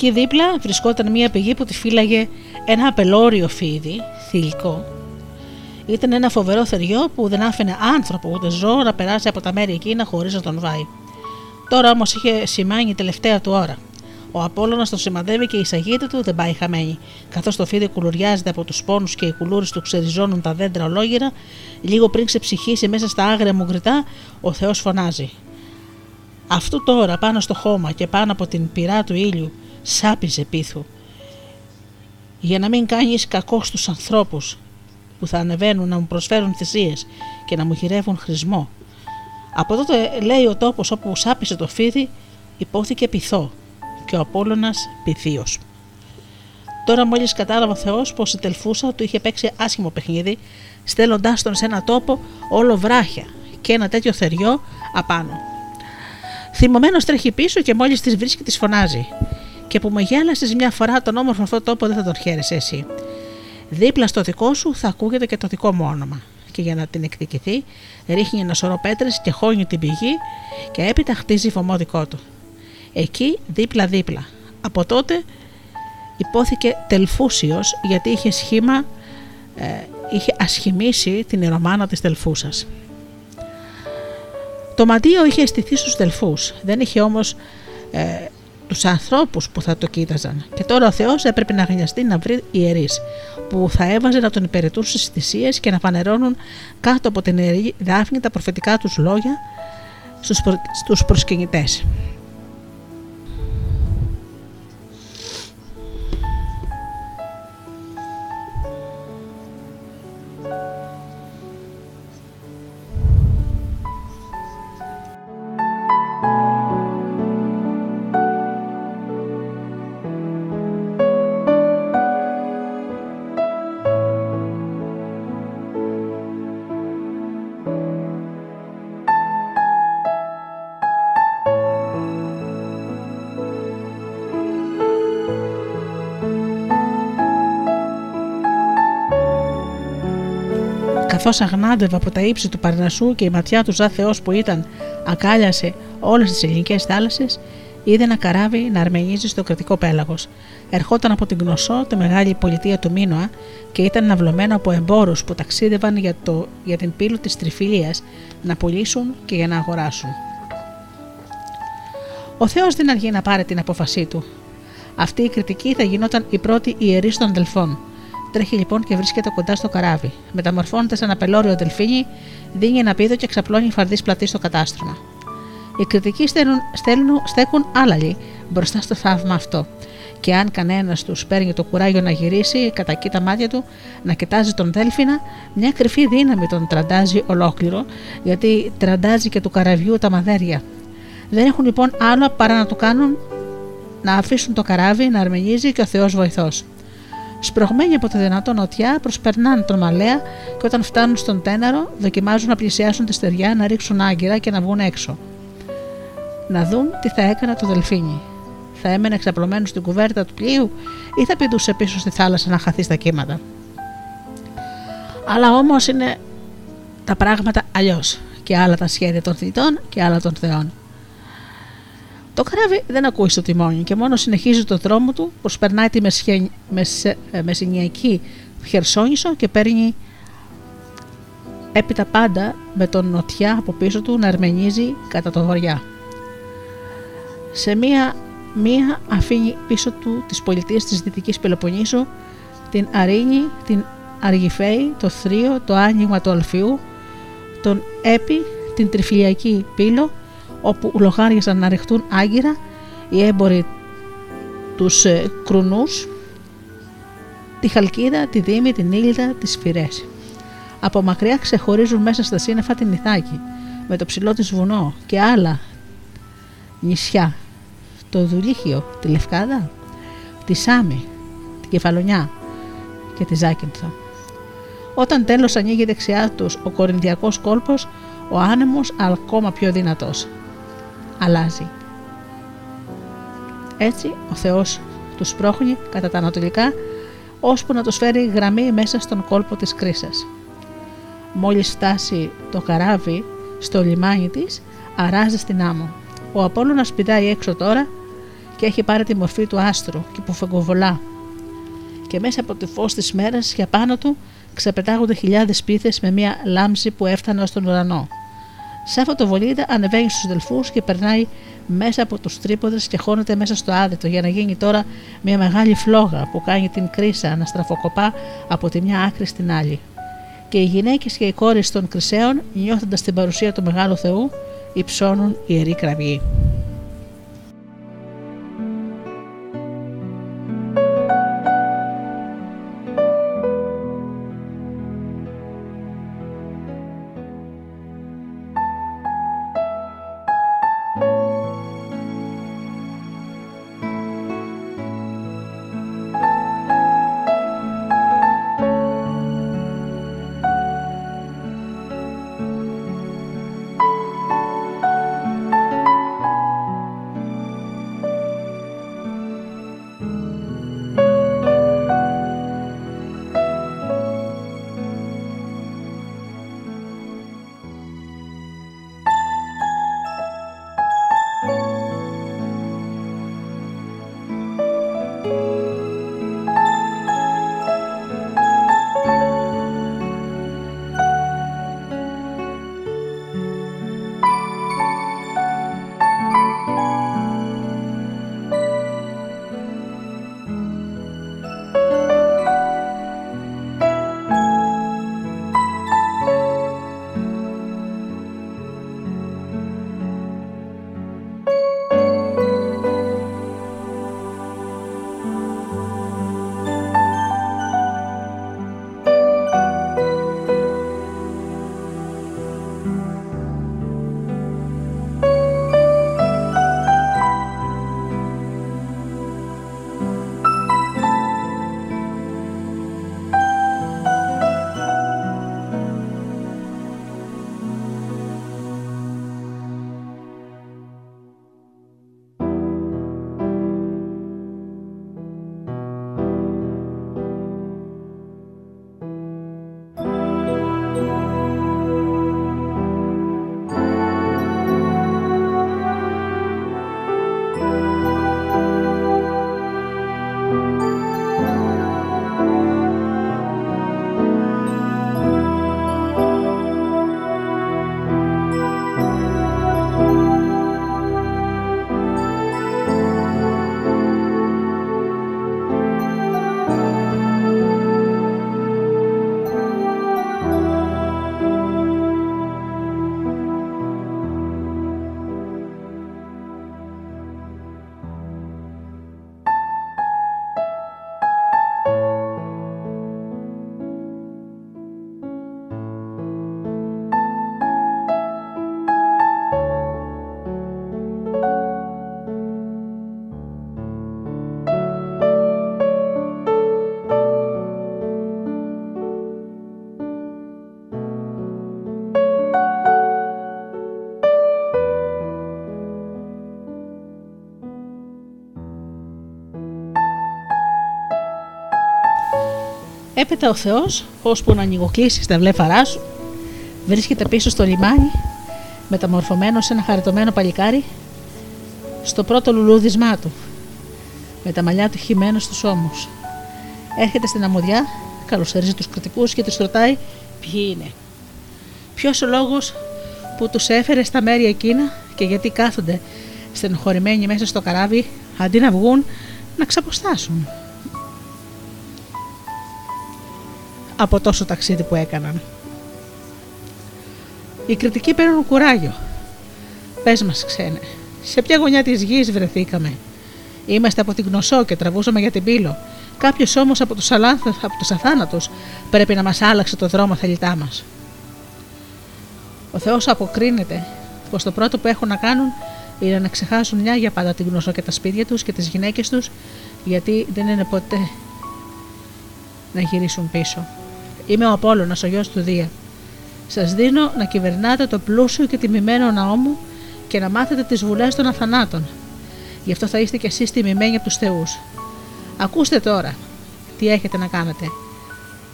Εκεί δίπλα βρισκόταν μια πηγή που τη φύλαγε ένα απελώριο φίδι, θηλυκό. Ήταν ένα φοβερό θεριό που δεν άφηνε άνθρωπο ούτε ζώο να περάσει από τα μέρη εκείνα χωρίς να τον βάει. Τώρα όμως είχε σημάνει η τελευταία του ώρα. Ο Απόλογα τον σημαδεύει και η σαγίδα του δεν πάει χαμένη. Καθώς το φίδι κουλουριάζεται από τους πόνους και οι κουλούρες του ξεριζώνουν τα δέντρα ολόγυρα, λίγο πριν ξεψυχήσει μέσα στα άγρια μου γκριτά, ο Θεός φωνάζει. Αυτού τώρα πάνω στο χώμα και πάνω από την πυρά του ήλιου σάπιζε πίθου. Για να μην κάνεις κακό στους ανθρώπους που θα ανεβαίνουν να μου προσφέρουν θυσίες και να μου γυρεύουν χρησμό. Από τότε λέει ο τόπος όπου σάπισε το φίδι υπόθηκε πυθό και ο Απόλλωνας πυθίος. Τώρα μόλις κατάλαβε ο Θεός πως η τελφούσα του είχε παίξει άσχημο παιχνίδι στέλνοντάς τον σε ένα τόπο όλο βράχια και ένα τέτοιο θεριό απάνω. Θυμωμένος τρέχει πίσω και μόλις της βρίσκει, της φωνάζει. Και που με γέλασε μια φορά τον όμορφο αυτό τόπο δεν θα τον χαίρεσαι εσύ. Δίπλα στο δικό σου θα ακούγεται και το δικό μου όνομα. Και για να την εκδικηθεί, ρίχνει ένα σωρό πέτρες και χώνει την πηγή και έπειτα χτίζει βωμό δικό του. Εκεί δίπλα-δίπλα. Από τότε υπόθηκε τελφούσιος γιατί είχε σχήμα, ε, είχε ασχημίσει την ιερομάνα της τελφούσας. Το μαντίο είχε αισθηθεί στους Δελφούς, δεν είχε όμως ε, τους ανθρώπους που θα το κοίταζαν και τώρα ο Θεός έπρεπε να γνιαστεί να βρει ιερείς που θα έβαζε να τον υπηρετούν στις θυσίες και να φανερώνουν κάτω από την ιερή δάφνη τα προφητικά τους λόγια στους, προ... στους προσκυνητές. Καθώ αγνάντευε από τα ύψη του Παρνασσού και η ματιά του σαν Θεός που ήταν ακάλιασε όλες τις ελληνικές θάλασσες, είδε ένα καράβι να αρμενίζει στο κρατικό πέλαγος. Ερχόταν από την Γνωσό, τη μεγάλη πολιτεία του Μίνωα, και ήταν ναυλωμένο από εμπόρους που ταξίδευαν για, το, για την πύλη της Τριφυλίας να πουλήσουν και για να αγοράσουν. Ο Θεός δεν αργεί να πάρει την απόφασή του. Αυτή η κριτική θα γινόταν η πρώτη ιερή των αδελφών. Τρέχει λοιπόν και βρίσκεται κοντά στο καράβι. Μεταμορφώνεται σε ένα πελώριο δελφίνι, δίνει ένα πίδο και ξαπλώνει φαρδί πλατή στο κατάστρωμα. Οι κριτικοί στέλνουν, στέλνουν, στέκουν άλαλοι μπροστά στο θαύμα αυτό. Και αν κανένας τους παίρνει το κουράγιο να γυρίσει, κατακεί τα μάτια του, να κοιτάζει τον Δέλφινα, μια κρυφή δύναμη τον τραντάζει ολόκληρο, γιατί τραντάζει και του καραβιού τα μαδέρια. Δεν έχουν λοιπόν άλλο παρά να του κάνουν να αφήσουν το καράβι να αρμενίζει και ο Θεός βοηθός. Σπρωγμένοι από τη δυνατό νοτιά, προσπερνάνε τον Μαλέα και όταν φτάνουν στον Τέναρο, δοκιμάζουν να πλησιάσουν τη στεριά, να ρίξουν άγκυρα και να βγουν έξω. Να δουν τι θα έκανε το δελφίνι. Θα έμενε εξαπλωμένος στην κουβέρτα του πλοίου ή θα πηδούσε πίσω στη θάλασσα να χαθεί στα κύματα. Αλλά όμως είναι τα πράγματα αλλιώς. Και άλλα τα σχέδια των θητών και άλλα των θεών. Το καράβι δεν ακούει στο τιμόνι και μόνο συνεχίζει το δρόμο του, προσπερνάει τη μεσχε... μεσε... Ε, μεσηνιακή Χερσόνησο και παίρνει έπειτα πάντα με τον νοτιά από πίσω του να αρμενίζει κατά το βοριά. Σε μία, μία αφήνει πίσω του τις πολιτείες της Δυτικής Πελοποννήσου, την Αρίνη, την Αργυφέη, το Θρίο, το άνοιγμα του Αλφιού, τον Έπι, την Τριφυλιακή Πύλο όπου λογάριασαν να ρηχτούν άγκυρα οι έμποροι τους ε, κρουνούς, τη χαλκίδα, τη δήμη, την ήλιδα, τις σφυρές. Από μακριά ξεχωρίζουν μέσα στα σύννεφα την Ιθάκη, με το ψηλό της βουνό και άλλα νησιά, το Δουλίχιο, τη Λευκάδα, τη Σάμι, την Κεφαλονιά και τη Ζάκυνθο. Όταν τέλος ανοίγει δεξιά τους ο κορινδιακός κόλπος, ο άνεμος ακόμα πιο δυνατός αλλάζει. Έτσι ο Θεός τους πρόχνει κατά τα ανατολικά ώσπου να τους φέρει γραμμή μέσα στον κόλπο της κρίσας. Μόλις φτάσει το καράβι στο λιμάνι της, αράζει στην άμμο. Ο Απόλλωνας πηδάει έξω τώρα και έχει πάρει τη μορφή του άστρου και που φεγκοβολά. Και μέσα από τη φως της μέρας για πάνω του ξεπετάγονται χιλιάδες πίθες με μια λάμψη που έφτανε ω τον ουρανό. Σε αυτό το βολίδα ανεβαίνει στους δελφούς και περνάει μέσα από τους τρίποδες και χώνεται μέσα στο άδετο για να γίνει τώρα μια μεγάλη φλόγα που κάνει την κρίσα να στραφοκοπά από τη μια άκρη στην άλλη. Και οι γυναίκες και οι κόρες των Κρυσαίων, νιώθοντας την παρουσία του Μεγάλου Θεού, υψώνουν ιερή κραυγή. Έπειτα ο Θεός, ώσπου να ανοιγοκλείσει τα βλέφαρά σου, βρίσκεται πίσω στο λιμάνι, μεταμορφωμένο σε ένα χαριτωμένο παλικάρι, στο πρώτο λουλούδισμά του, με τα μαλλιά του χυμένα στους ώμους. Έρχεται στην αμμουδιά, καλωσορίζει τους κριτικούς και τους ρωτάει ποιοι είναι; Ποιος ο λόγος που τους έφερε στα μέρη εκείνα και γιατί κάθονται στενοχωρημένοι μέσα στο καράβι αντί να βγουν να ξαποστάσουν; Από τόσο ταξίδι που έκαναν. Οι κριτικοί παίρνουν κουράγιο. Πες μας, ξένε, σε ποια γωνιά της γης βρεθήκαμε; Είμαστε από την γνωσό και τραβούσαμε για την πύλο. Κάποιος όμως από τους τους αθάνατους πρέπει να μας άλλαξε το δρόμο θελητά μας. Ο Θεός αποκρίνεται πως το πρώτο που έχουν να κάνουν είναι να ξεχάσουν μια για πάντα την γνωσό και τα σπίτια τους και τις γυναίκες τους, γιατί δεν είναι ποτέ να γυρίσουν πίσω. Είμαι ο Απόλλωνας, ο γιος του Δία. Σας δίνω να κυβερνάτε το πλούσιο και τιμημένο ναό μου και να μάθετε τις βουλές των αθανάτων. Γι' αυτό θα είστε κι εσείς τιμημένοι από τους θεούς. Ακούστε τώρα τι έχετε να κάνετε.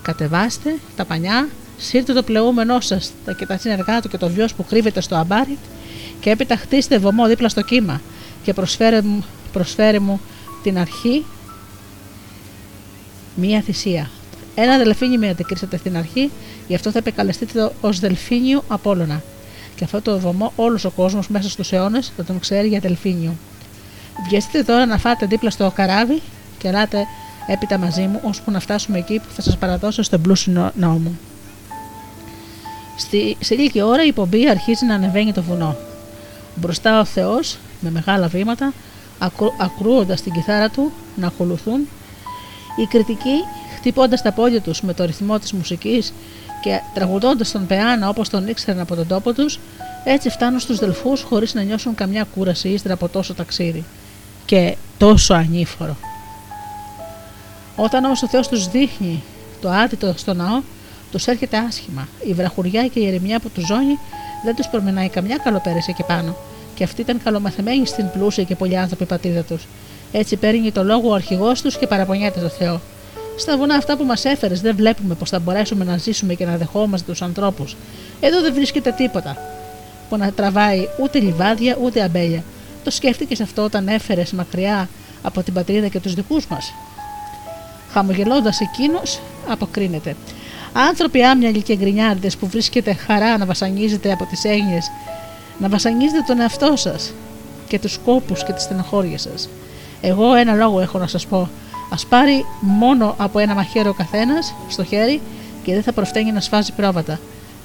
Κατεβάστε τα πανιά, σύρτε το πλεούμενό σας και τα συνεργά του και το βιό που κρύβεται στο αμπάρι και έπειτα χτίστε βωμό δίπλα στο κύμα και προσφέρε προσφέρει μου την αρχή μία θυσία. Ένα δελφίνι με αντικρίσατε στην αρχή, γι' αυτό θα επικαλεστείτε ως δελφίνιο Απόλωνα. Και αυτό το βωμό όλος ο κόσμος μέσα στους αιώνες θα τον ξέρει για δελφίνιο. Βιαστείτε τώρα να φάτε δίπλα στο καράβι και ελάτε έπειτα μαζί μου, ώσπου να φτάσουμε εκεί που θα σας παραδώσω στον πλούσιο ναό μου. Στη, σε λίγη ώρα η πομπή αρχίζει να ανεβαίνει το βουνό. Μπροστά ο Θεός, με μεγάλα βήματα, ακρού, ακρούοντας την κιθάρα του να ακολουθούν, οι κριτικοί χτυπώντας τα πόδια τους με το ρυθμό της μουσικής και τραγουδώντας τον πεάνα όπως τον ήξεραν από τον τόπο τους, έτσι φτάνουν στους δελφούς χωρίς να νιώσουν καμιά κούραση ύστερα από τόσο ταξίδι. Και τόσο ανήφορο. Όταν όμως ο Θεός τους δείχνει το άτιτο στο ναό, τους έρχεται άσχημα. Η βραχουριά και η ερημιά που τους ζώνει δεν τους προμενάει καμιά καλοπέραση εκεί πάνω. Και αυτοί ήταν καλομαθεμένοι στην πλούσια και πολλοί άνθρωποι πατρίδα τους. Έτσι παίρνει το λόγο ο αρχηγός τους και παραπονιέται το Θεό. Στα βουνά αυτά που μας έφερες δεν βλέπουμε πώ θα μπορέσουμε να ζήσουμε και να δεχόμαστε τους ανθρώπους. Εδώ δεν βρίσκεται τίποτα που να τραβάει ούτε λιβάδια ούτε αμπέλια. Το σκέφτηκες αυτό όταν έφερες μακριά από την πατρίδα και τους δικούς μας; Χαμογελώντας εκείνος, αποκρίνεται. Άνθρωποι άμυαλοι και γκρινιάρδε που βρίσκεται χαρά να βασανίζετε από τις έγνοιε, να βασανίζετε τον εαυτό σας και τους κόπους και τι στενοχώρια σας. Εγώ ένα λόγο έχω να σας πω. Α πάρει μόνο από ένα μαχαίρι ο καθένας στο χέρι και δεν θα προφταίνει να σφάζει πρόβατα.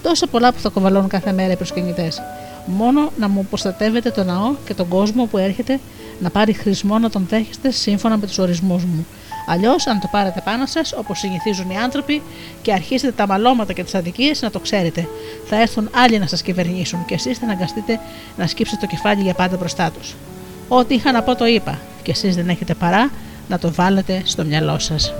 Τόσα πολλά που θα κοβαλώνουν κάθε μέρα οι προσκυνητές. Μόνο να μου προστατεύετε τον ναό και τον κόσμο που έρχεται να πάρει χρησμό να τον δέχεστε σύμφωνα με τους ορισμούς μου. Αλλιώς, αν το πάρετε πάνω σας, όπως συνηθίζουν οι άνθρωποι, και αρχίσετε τα μαλώματα και τις αδικίες, να το ξέρετε. Θα έρθουν άλλοι να σας κυβερνήσουν και εσείς θα αναγκαστείτε να σκύψετε το κεφάλι για πάντα μπροστά τους. Ό,τι είχα να πω το είπα, και εσείς δεν έχετε παρά να το βάλετε στο μυαλό σας.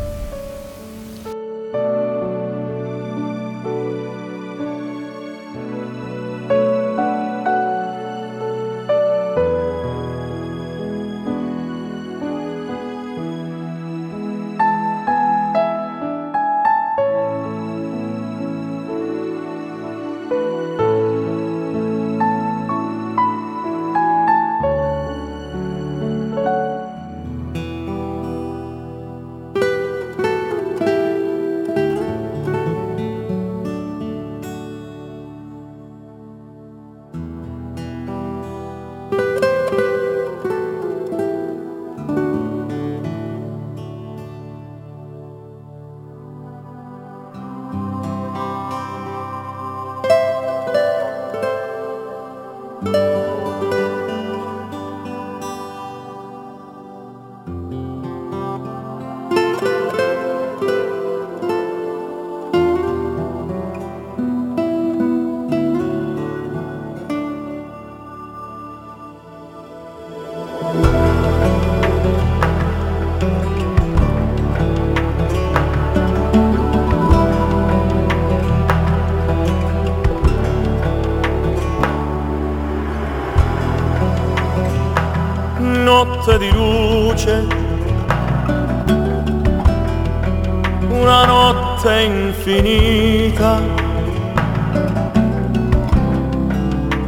Infinita,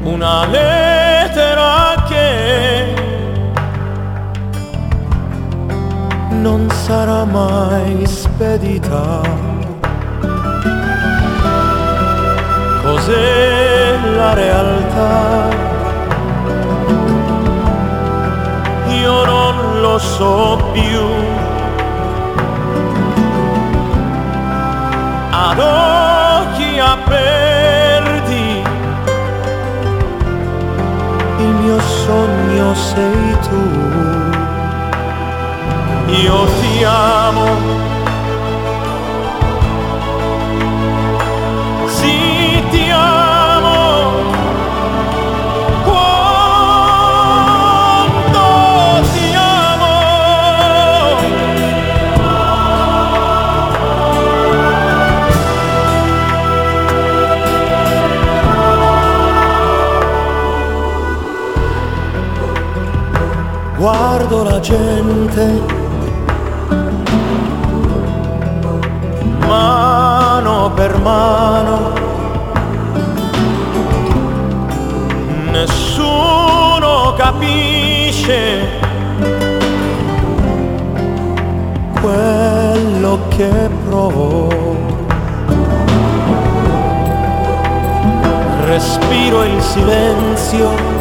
una lettera che non sarà mai spedita. Cos'è la realtà? Non lo so più. Ad occhi aperti il mio sogno sei tu. Io ti amo guardo la gente, mano per mano, nessuno capisce quello che provo. Respiro il silenzio.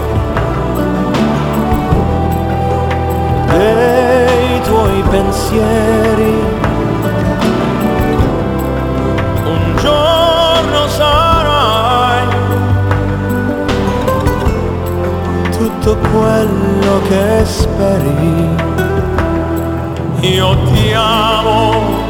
dei tuoi pensieri. Un giorno sarai tutto quello che speri. Io ti amo.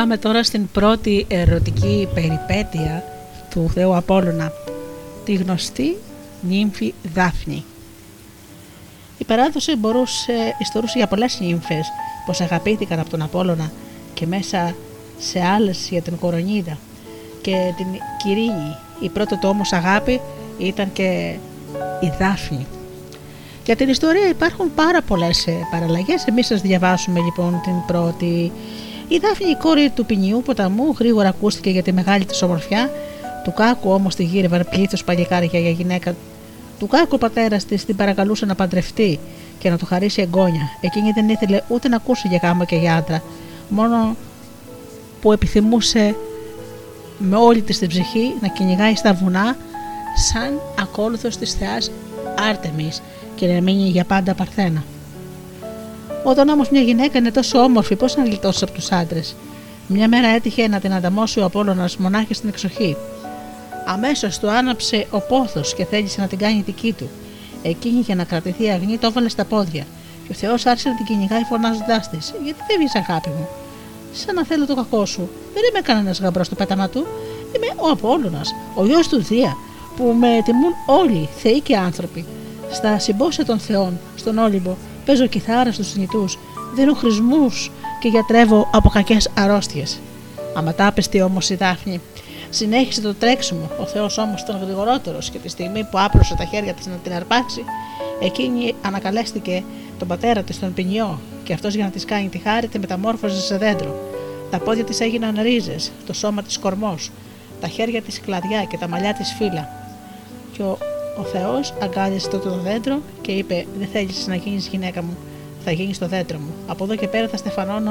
Πάμε τώρα στην πρώτη ερωτική περιπέτεια του Θεού Απόλλωνα, τη γνωστή νύμφη Δάφνη. Η παράδοση μπορούσε, ιστορούσε για πολλές νύμφες πως αγαπήθηκαν από τον Απόλλωνα και μέσα σε άλλες για την Κορονίδα και την Κυρίνη. Η πρώτη του όμως αγάπη ήταν και η Δάφνη. Για την ιστορία υπάρχουν πάρα πολλές ε, παραλλαγές. Εμείς σας διαβάσουμε λοιπόν την πρώτη. Η Δάφνη, η κόρη του ποινιού ποταμού, γρήγορα ακούστηκε για τη μεγάλη της ομορφιά. Του κάκου όμως τη γύρευαν πλήθος παλικάρια για γυναίκα. Του κάκου ο πατέρας της την παρακαλούσε να παντρευτεί και να του χαρίσει εγγόνια. Εκείνη δεν ήθελε ούτε να ακούσει για γάμο και για άντρα. Μόνο που επιθυμούσε με όλη της την ψυχή να κυνηγάει στα βουνά σαν ακόλουθος της θεάς Άρτεμις και να μείνει για πάντα παρθένα. Όταν όμως μια γυναίκα είναι τόσο όμορφη, πώς να γλιτώσεις από τους άντρες; Μια μέρα έτυχε να την ανταμώσει ο Απόλογα μονάχη στην εξοχή. Αμέσως του άναψε ο πόθος και θέλησε να την κάνει δική του. Εκείνη για να κρατηθεί αγνή το έβαλε στα πόδια. Και ο Θεός άρχισε να την κυνηγάει φωνάζοντάς της: Γιατί δεν βγεις, αγάπη μου; Σαν να θέλω το κακό σου. Δεν είμαι κανένας γαμπρός στο πέταμα του. Είμαι ο Απόλογα, ο γιος του Δία, που με τιμούν όλοι, θεοί και άνθρωποι. Στα συμπόσια των Θεών, στον Όλυμπο, παίζω κιθάρα στους νητού, δίνω χρησμούς και γιατρεύω από κακές αρρώστιες. Αματάπεστη όμως η Δάφνη. Συνέχισε το τρέξιμο, ο Θεός όμως ήταν γρηγορότερος και τη στιγμή που άπλωσε τα χέρια της να την αρπάξει, εκείνη ανακαλέστηκε τον πατέρα της, τον ποινιό, και αυτός για να της κάνει τη χάρη τη μεταμόρφωσε σε δέντρο. Τα πόδια της έγιναν ρίζες, το σώμα της κορμός, τα χέρια της κλαδιά και τα μαλλιά της φύλλα. Και ο ο Θεός αγκάλιασε το, το δέντρο και είπε: Δεν θέλεις να γίνεις γυναίκα μου, θα γίνεις το δέντρο μου. Από εδώ και πέρα θα στεφανώνω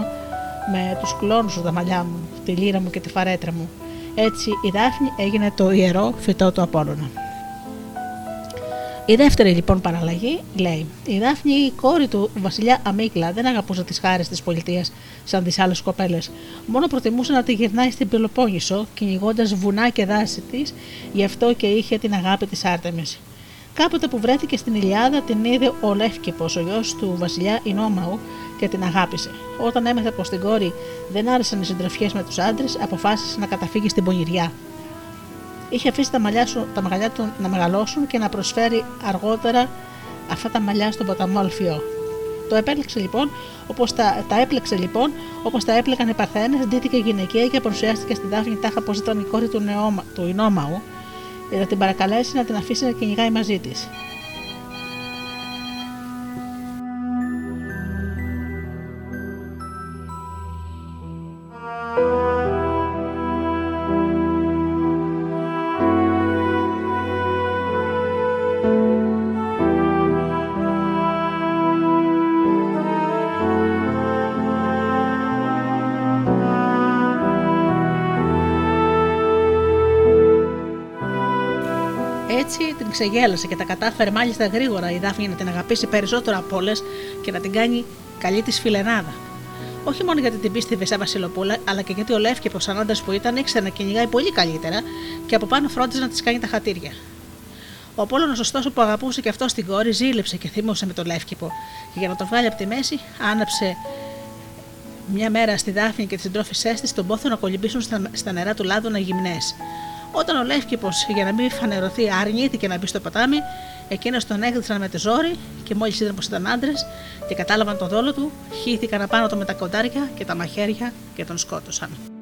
με τους κλόνους σου τα μαλλιά μου, τη λύρα μου και τη φαρέτρα μου. Έτσι η Δάφνη έγινε το ιερό φυτό του Απόλλωνα. Η δεύτερη λοιπόν παραλλαγή λέει: Η Δάφνη, η κόρη του βασιλιά Αμίκλα, δεν αγαπούσε τις χάρες της πολιτείας σαν τις άλλες κοπέλες. Μόνο προτιμούσε να τη γυρνάει στην Πελοπόννησο, κυνηγώντας βουνά και δάση της, γι' αυτό και είχε την αγάπη της Άρτεμη. Κάποτε που βρέθηκε στην Ιλιάδα, την είδε ο Λεύκυπο, ο γιος του βασιλιά Ινόμαου, και την αγάπησε. Όταν έμεθε πω την κόρη δεν άρεσαν οι συντροφιές με τους άντρες, αποφάσισε να καταφύγει στην πονηριά είχε αφήσει τα, μαλλιά σου, τα μαλλιά του να μεγαλώσουν και να προσφέρει αργότερα αυτά τα μαλλιά στον ποταμό Αλφιό. Το επέλεξε λοιπόν, όπως τα, τα έπλεξε λοιπόν, όπως τα έπλεκαν οι Παρθένες, ντύθηκε γυναικεία και παρουσιάστηκε στη Δάφνη τάχα πω ήταν η κόρη του, νεόμα, του Ινόμαου, για να την παρακαλέσει να την αφήσει να κυνηγάει μαζί της. Ξεγέλασε και τα κατάφερε μάλιστα γρήγορα η Δάφνη να την αγαπήσει περισσότερο από όλες και να την κάνει καλή της φιλενάδα. Όχι μόνο γιατί την πίστευε σαν Βασιλοπούλα, αλλά και γιατί ο Λεύκυπο, σαν άντρα που ήταν, ήξερε να κυνηγάει πολύ καλύτερα και από πάνω φρόντιζε να της κάνει τα χατήρια. Ο Απόλογο, ωστόσο, που αγαπούσε και αυτός την κόρη, ζήλεψε και θύμωσε με τον Λεύκυπο. Και για να τον βγάλει από τη μέση, άναψε μια μέρα στη Δάφνη και τι συντρόφισέ της τον πόθο να κολυμπήσουν στα, νερά του λάδου να γυμνές. Όταν ο Λεύκυπο, για να μην φανερωθεί, αρνήθηκε να μπει στο ποτάμι, εκείνος τον έκλεισαν με τη ζόρι και μόλις είδαν πως ήταν άντρες και κατάλαβαν τον δόλο του, χύθηκαν απάνω του με τα κοντάρια και τα μαχαίρια και τον σκότωσαν.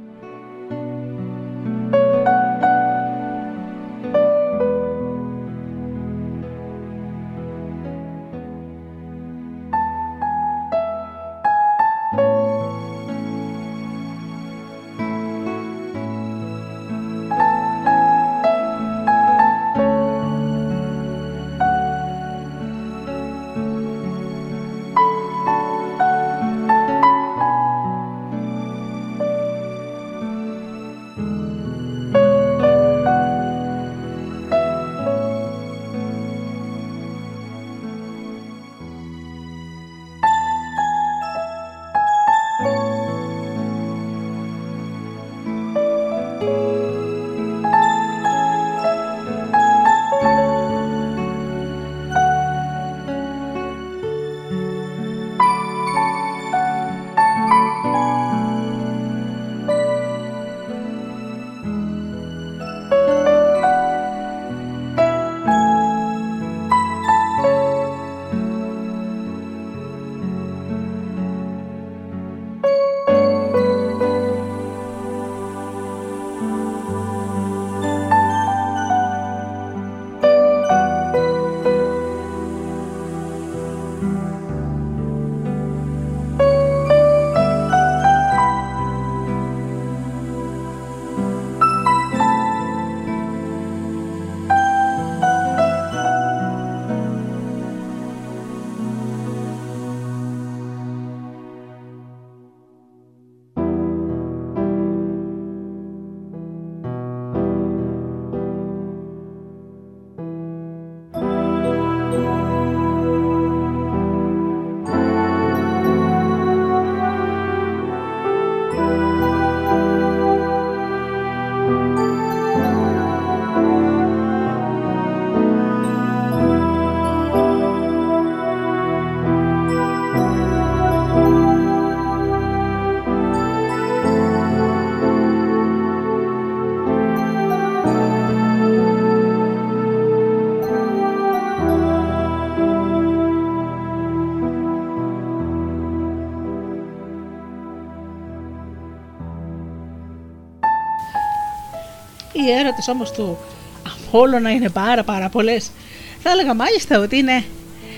Οι έρωτες όμως του Απόλλωνα είναι πάρα πάρα πολλές. Θα έλεγα μάλιστα ότι είναι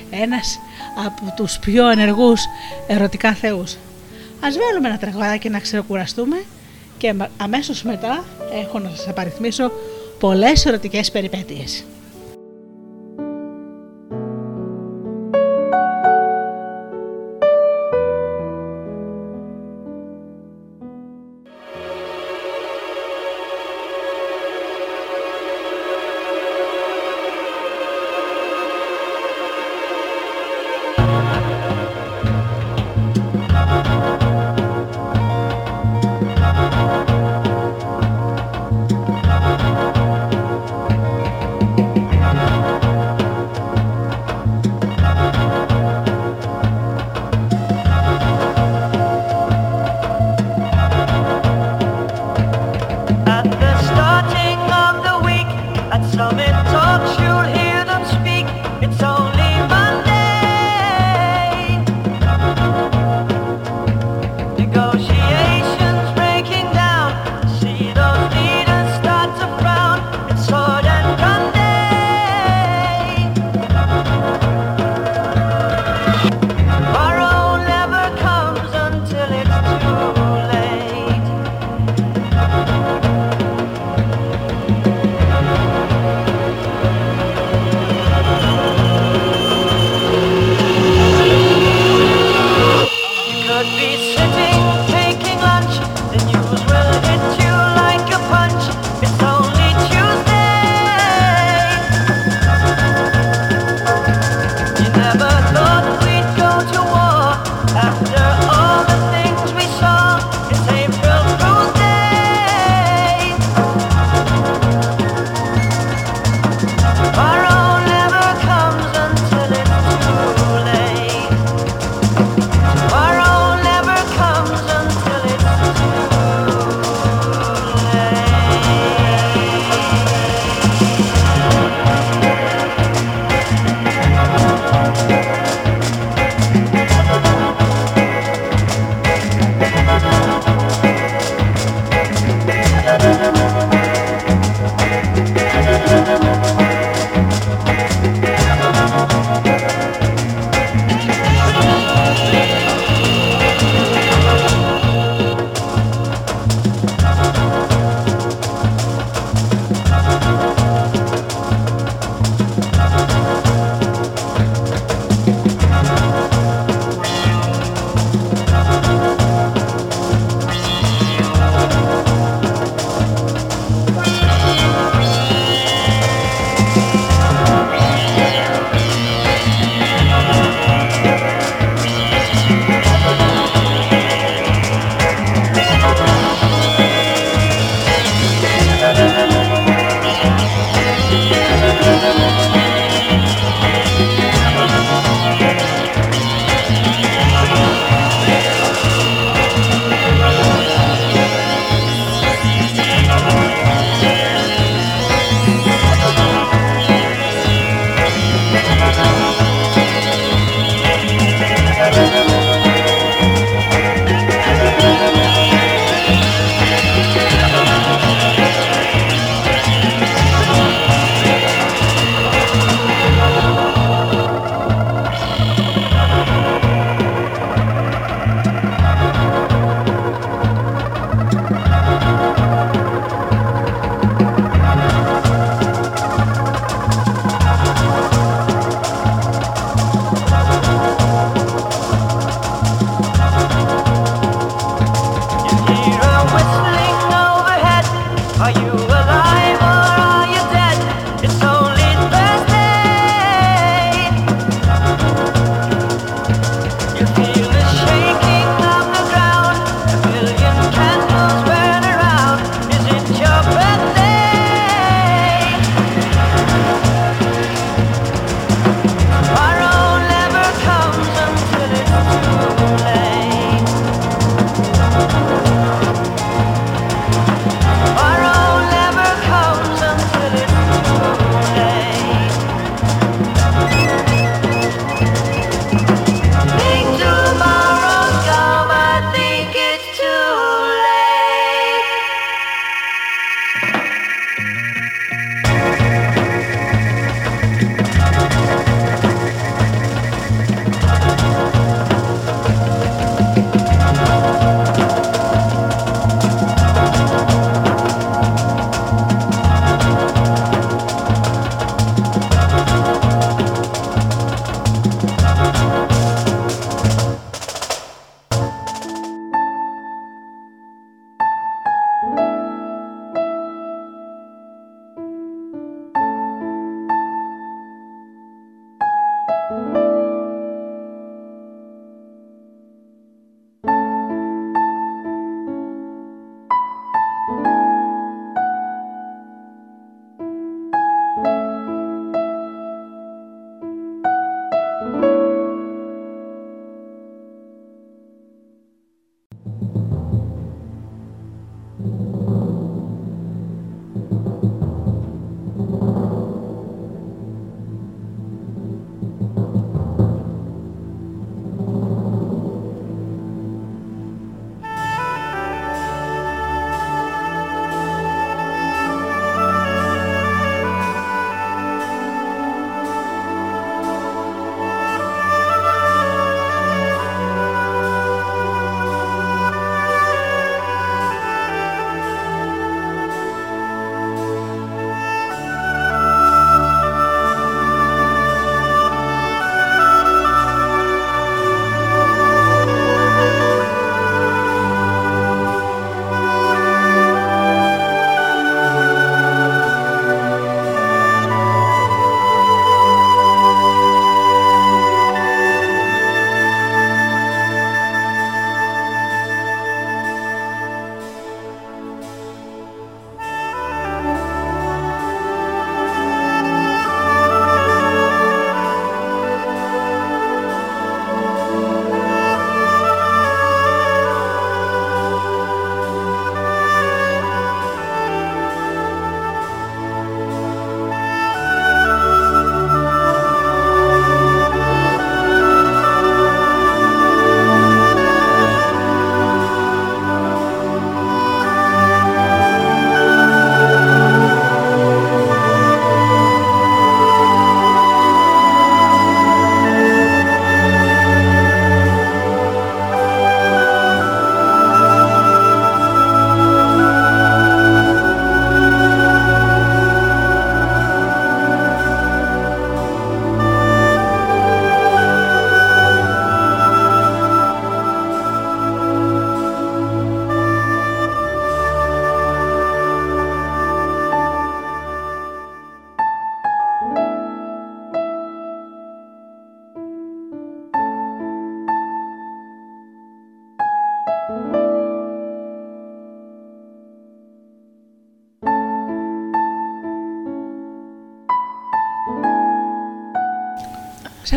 ένας από τους πιο ενεργούς ερωτικά θεούς. Ας βάλουμε ένα τραγουδάκι να ξεκουραστούμε και αμέσως μετά έχω να σας απαριθμίσω πολλές ερωτικές περιπέτειες.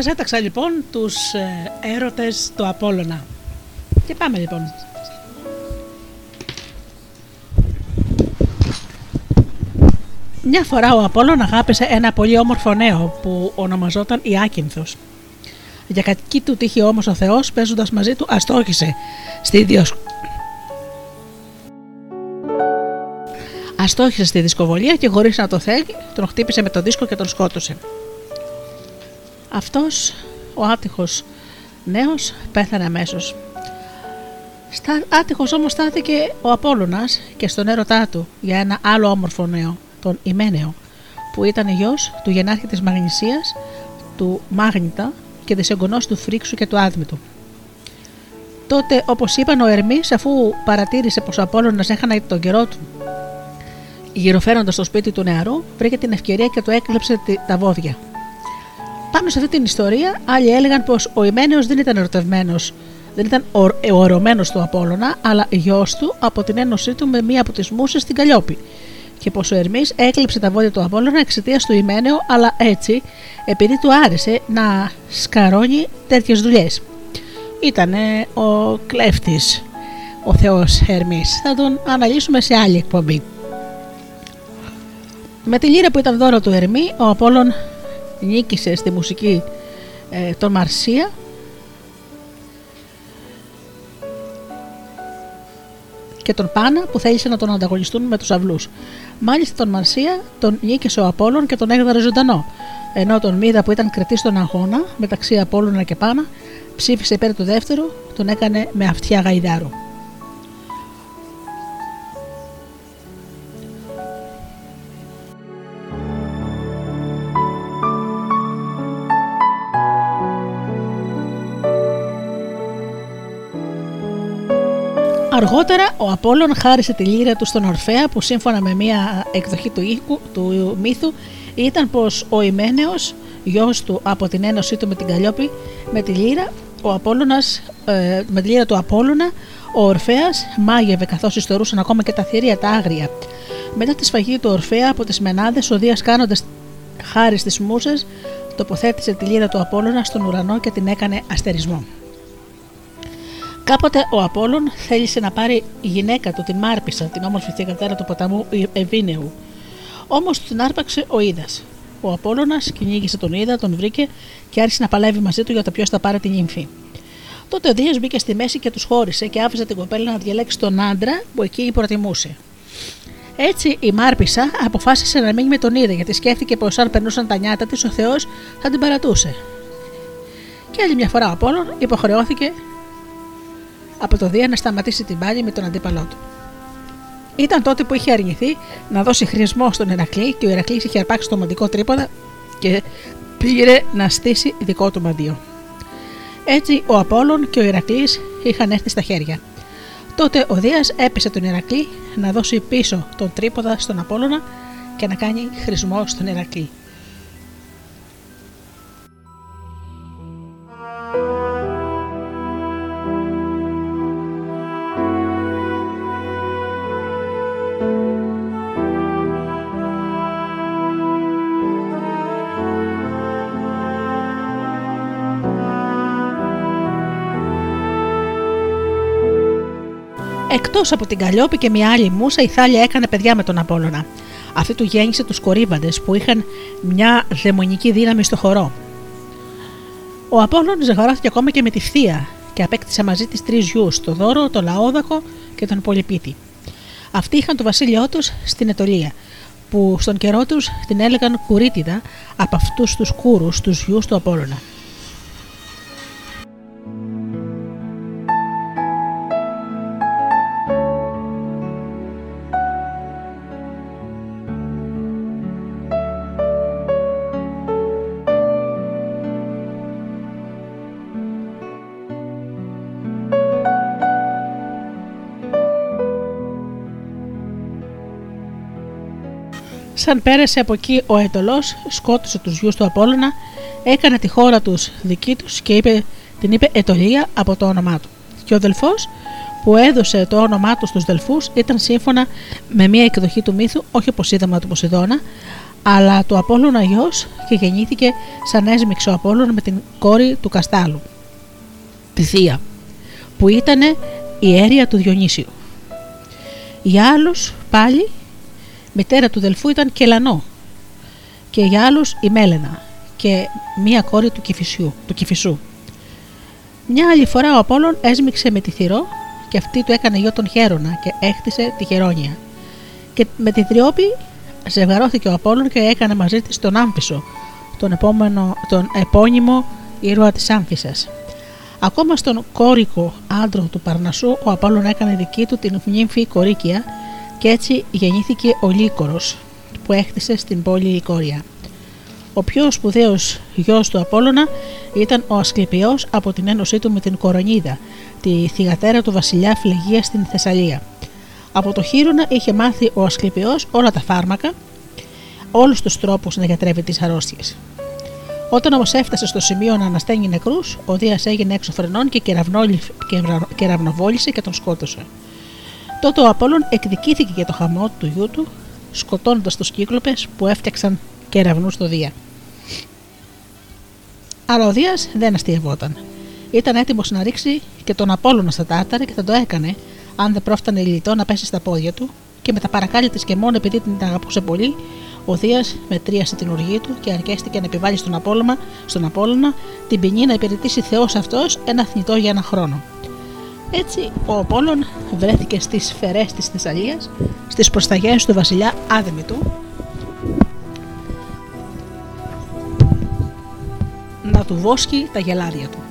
Σας έταξα λοιπόν τους ε, έρωτες του Απόλλωνα. Και πάμε λοιπόν. Μια φορά ο Απόλλων αγάπησε ένα πολύ όμορφο νέο που ονομαζόταν Ιάκυνθος. Για κακή του τύχη όμως ο Θεός παίζοντας μαζί του αστόχησε στη διος... Αστόχησε στη δισκοβολία και χωρίς να το θέλει τον χτύπησε με το δίσκο και τον σκότωσε. Αυτός ο άτυχος νέος πέθανε αμέσως. Άτυχος όμως στάθηκε ο Απόλλωνας και στον έρωτά του για ένα άλλο όμορφο νέο, τον Ιμένεο, που ήταν γιος του γενάρχη της Μαγνησίας, του Μάγνητα και της εγγονός του Φρίξου και του Άδμητου. Τότε, όπως είπαν, ο Ερμής, αφού παρατήρησε πως ο Απόλλωνας έχανε τον καιρό του, γυροφέροντας στο σπίτι του νεαρού, βρήκε την ευκαιρία και του έκλεψε τα βόδια. Πάνω σε αυτή την ιστορία, άλλοι έλεγαν πως ο Ιμένεος δεν ήταν ερωτευμένος, δεν ήταν ο ορωμένος του Απόλωνα, αλλά γιος του από την ένωσή του με μία από τις μουσες στην Καλλιόπη. Και πως ο Ερμής έκλειψε τα βόδια του Απόλωνα εξαιτίας του Ιμένεο, αλλά έτσι επειδή του άρεσε να σκαρώνει τέτοιες δουλειές. Ήταν ο κλέφτης, ο Θεός Ερμής. Θα τον αναλύσουμε σε άλλη εκπομπή. Με τη λύρα που ήταν δώρο του Ερμή, ο Απόλλων νίκησε στη μουσική ε, τον Μαρσία και τον Πάνα που θέλησε να τον ανταγωνιστούν με τους αυλούς. Μάλιστα τον Μαρσία τον νίκησε ο Απόλλων και τον έγδαρε ζωντανό, ενώ τον Μίδα που ήταν κριτής στον αγώνα μεταξύ Απόλλωνα και Πάνα ψήφισε υπέρ του δεύτερου, τον έκανε με αυτιά γαϊδάρου. Αργότερα ο Απόλλων χάρισε τη λύρα του στον Ορφέα που σύμφωνα με μια εκδοχή του, οίκου, του μύθου ήταν πως ο Ιμένεος, γιος του από την ένωσή του με την Καλλιόπη, με τη λύρα, ο Απόλλωνας, ε, με τη λύρα του Απόλλωνα, ο Ορφέας μάγευε καθώς ιστορούσαν ακόμα και τα θηρία τα άγρια. Μετά τη σφαγή του Ορφέα από τις Μενάδες, ο Δίας κάνοντας χάρη στις μουσες, τοποθέτησε τη λύρα του Απόλλωνα στον ουρανό και την έκανε αστερισμό. Κάποτε ο Απόλλων θέλησε να πάρει η γυναίκα του, την Μάρπισα, την όμορφη θηγατέρα του ποταμού Ευήνεου. Όμως την άρπαξε ο Ήδα. Ο Απόλλωνας κυνήγησε τον Ήδα, τον βρήκε και άρχισε να παλεύει μαζί του για το ποιος θα πάρει την ύμφη. Τότε ο Δίας μπήκε στη μέση και τους χώρισε και άφησε την κοπέλα να διαλέξει τον άντρα που εκεί προτιμούσε. Έτσι η Μάρπισα αποφάσισε να μείνει με τον Ήδα γιατί σκέφτηκε πως αν περνούσαν τα νιάτα της ο Θεός θα την παρατούσε. Και άλλη μια φορά ο Απόλλων υποχρεώθηκε από το Δία να σταματήσει την πάλη με τον αντίπαλό του. Ήταν τότε που είχε αρνηθεί να δώσει χρησμό στον Ερακλή και ο Ερακλής είχε αρπάξει το μαντικό τρίποδα και πήρε να στήσει δικό του μαντίο. Έτσι ο Απόλλων και ο Ηρακλή είχαν έρθει στα χέρια. Τότε ο Δίας έπεσε τον Ηρακλή να δώσει πίσω τον τρίποδα στον Απόλλωνα και να κάνει χρησμό στον Ηρακλή. Εκτός από την Καλλιόπη και μια άλλη μουσα, η Θάλια έκανε παιδιά με τον Απόλωνα. Αυτή του γέννησε τους κορύβαντες που είχαν μια δαιμονική δύναμη στο χορό. Ο Απόλλων ζευγαρώθηκε ακόμα και με τη θεία και απέκτησε μαζί της τρεις γιους, τον Δώρο, τον Λαόδακο και τον Πολυπίτη. Αυτοί είχαν το βασίλειό τους στην Ετωλία, που στον καιρό τους την έλεγαν Κουρίτιδα από αυτούς τους κούρους, τους γιους του Απόλλωνα. Σαν πέρασε από εκεί ο Αιτωλό, σκότωσε τους γιους του Απόλυνα, έκανε τη χώρα τους δική τους και είπε, την είπε Ετωλία από το όνομά του. Και ο Δελφός που έδωσε το όνομά του στους Δελφούς ήταν σύμφωνα με μία εκδοχή του μύθου, όχι όπως είδαμε του Ποσειδώνα, αλλά του Απόλλωνα γιος και γεννήθηκε σαν έσμιξο Απόλλων με την κόρη του Καστάλου, τη Θεία, που ήταν η αίρια του Διονύσιου. Για άλλους πάλι μητέρα του Δελφού ήταν Κελανό και για άλλους η Μέλενα και μία κόρη του, Κηφισιού, του Κηφισού. Μια άλλη φορά ο Απόλλων έσμιξε με τη Θηρό και αυτή του έκανε γιο τον Χέρονα και έχτισε τη Χερόνια. Και με τη Θριόπη ζευγαρώθηκε ο Απόλλων και έκανε μαζί της τον Άμφισο, τον, επόμενο, τον επώνυμο ήρωα της Άμφισας. Ακόμα στον κόρικο άντρο του Παρνασσού ο Απόλλων έκανε δική του την νύμφη Κορίκια και έτσι γεννήθηκε ο Λύκορος που έχτισε στην πόλη Λυκόρια. Ο πιο σπουδαίος γιος του Απόλλωνα ήταν ο Ασκληπιός από την ένωσή του με την Κορονίδα, τη θυγατέρα του βασιλιά Φλεγία στην Θεσσαλία. Από το χείρονα είχε μάθει ο Ασκληπιός όλα τα φάρμακα, όλους τους τρόπους να γιατρεύει τις αρρώστιες. Όταν όμως έφτασε στο σημείο να ανασταίνει νεκρούς, ο Δίας έγινε έξω φρενών και κεραυνοβόλησε και τον σκότωσε. Τότε ο Απόλλων εκδικήθηκε για το χαμό του γιού του, σκοτώνοντας τους κύκλοπες που έφτιαξαν κεραυνούς στο Δία. Αλλά ο Δίας δεν αστειευόταν. Ήταν έτοιμος να ρίξει και τον Απόλλωνα στα τάρταρα και θα το έκανε, αν δεν πρόφτανε λιτό να πέσει στα πόδια του, και με τα παρακάλια της και μόνο επειδή την αγαπούσε πολύ, ο Δίας μετρίασε την οργή του και αρκέστηκε να επιβάλλει στον Απόλλωνα, στον Απόλλωνα την ποινή να υπηρετήσει Θεός αυτός ένα θνητό για ένα χρόνο. Έτσι, ο Απόλλων βρέθηκε στις φερές της Θεσσαλίας, στις προσταγές του βασιλιά Άδεμητου, να του βόσκει τα γελάδια του.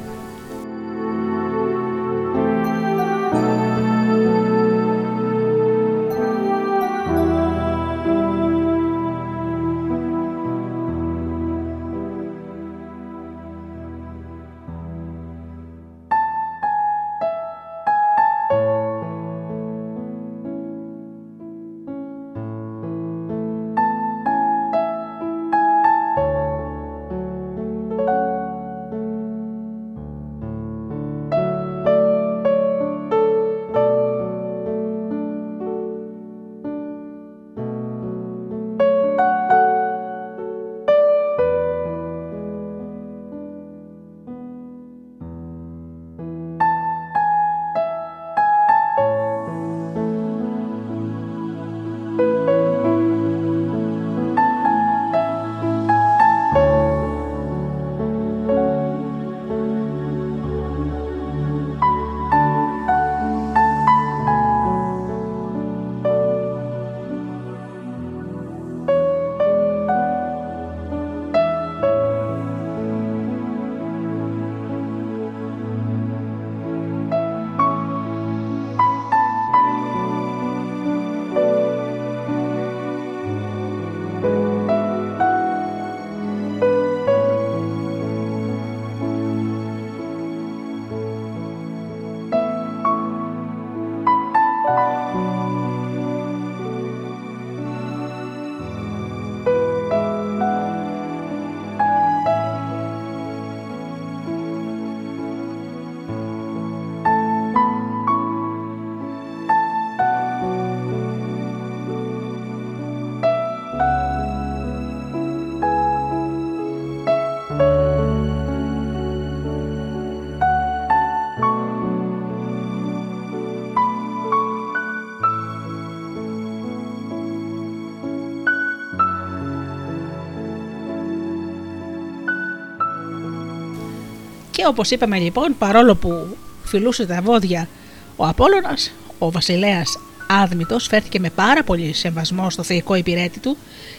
Και όπως είπαμε λοιπόν, παρόλο που φιλούσε τα βόδια ο Απόλλωνας, ο βασιλέας Άδμητος φέρθηκε με πάρα πολύ σεβασμό στο θεϊκό υπηρέτη του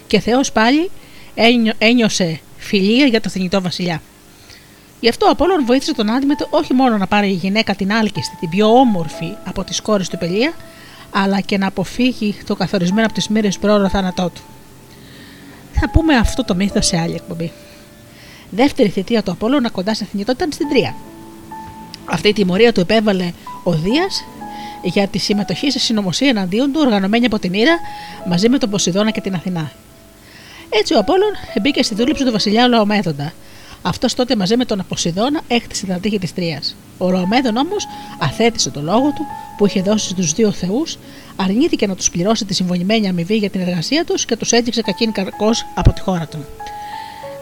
και Θεός πάλι ένιωσε φιλία για το θνητό βασιλιά. Γι' αυτό ο Απόλλων βοήθησε τον Άδμητο όχι μόνο να πάρει η γυναίκα την άλκιστη, την πιο όμορφη από τις κόρες του Πελία, αλλά και να αποφύγει το καθορισμένο από τις μοίρες πρόωρο θάνατό του. Θα πούμε αυτό το μύθο σε άλλη εκπομπή. Δεύτερη θητεία του Απόλλωνα κοντά σε θνητό ήταν στην Τρία. Αυτή η τιμωρία του επέβαλε ο Δίας για τη συμμετοχή σε συνωμοσία εναντίον του, οργανωμένη από την Ήρα μαζί με τον Ποσειδώνα και την Αθηνά. Έτσι ο Απόλλων μπήκε στη δούληψη του βασιλιά Λαομέδοντα. Αυτός τότε μαζί με τον Ποσειδώνα έκτισε τα τείχη της Τρία. Ο Λαομέδον όμως αθέτησε το λόγο του που είχε δώσει στους δύο Θεούς, αρνήθηκε να τους πληρώσει τη συμφωνημένη αμοιβή για την εργασία τους και τους έδειξε κακήν καρκός από τη χώρα του.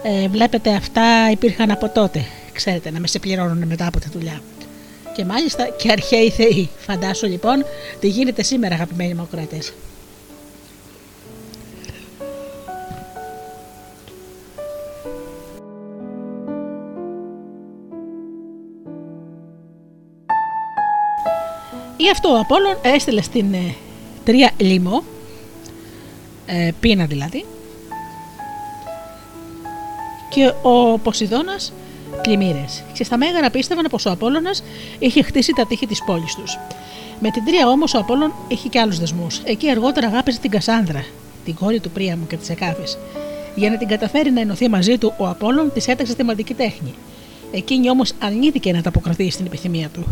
Ε, βλέπετε, αυτά υπήρχαν από τότε. Ξέρετε, να με σε πληρώνουν μετά από τη δουλειά. Και μάλιστα και αρχαίοι θεοί. Φαντάσου λοιπόν τι γίνεται σήμερα, αγαπημένοι μου ακροατές. Γι' αυτό ο Απόλλων έστειλε στην ε, τρία λίμο, ε, πίνα δηλαδή, και ο Ποσειδώνας πλημμύρες. Και στα μέγαρα πίστευαν πως ο Απόλλωνας είχε χτίσει τα τείχη της πόλης τους. Με την τρία όμως ο Απόλλων είχε και άλλους δεσμούς. Εκεί αργότερα αγάπησε την Κασάνδρα, την κόρη του Πρίαμου και της Εκάφης. Για να την καταφέρει να ενωθεί μαζί του, ο Απόλλων της έταξε θεματική τέχνη. Εκείνη όμως αρνήθηκε να ανταποκριθεί στην επιθυμία του.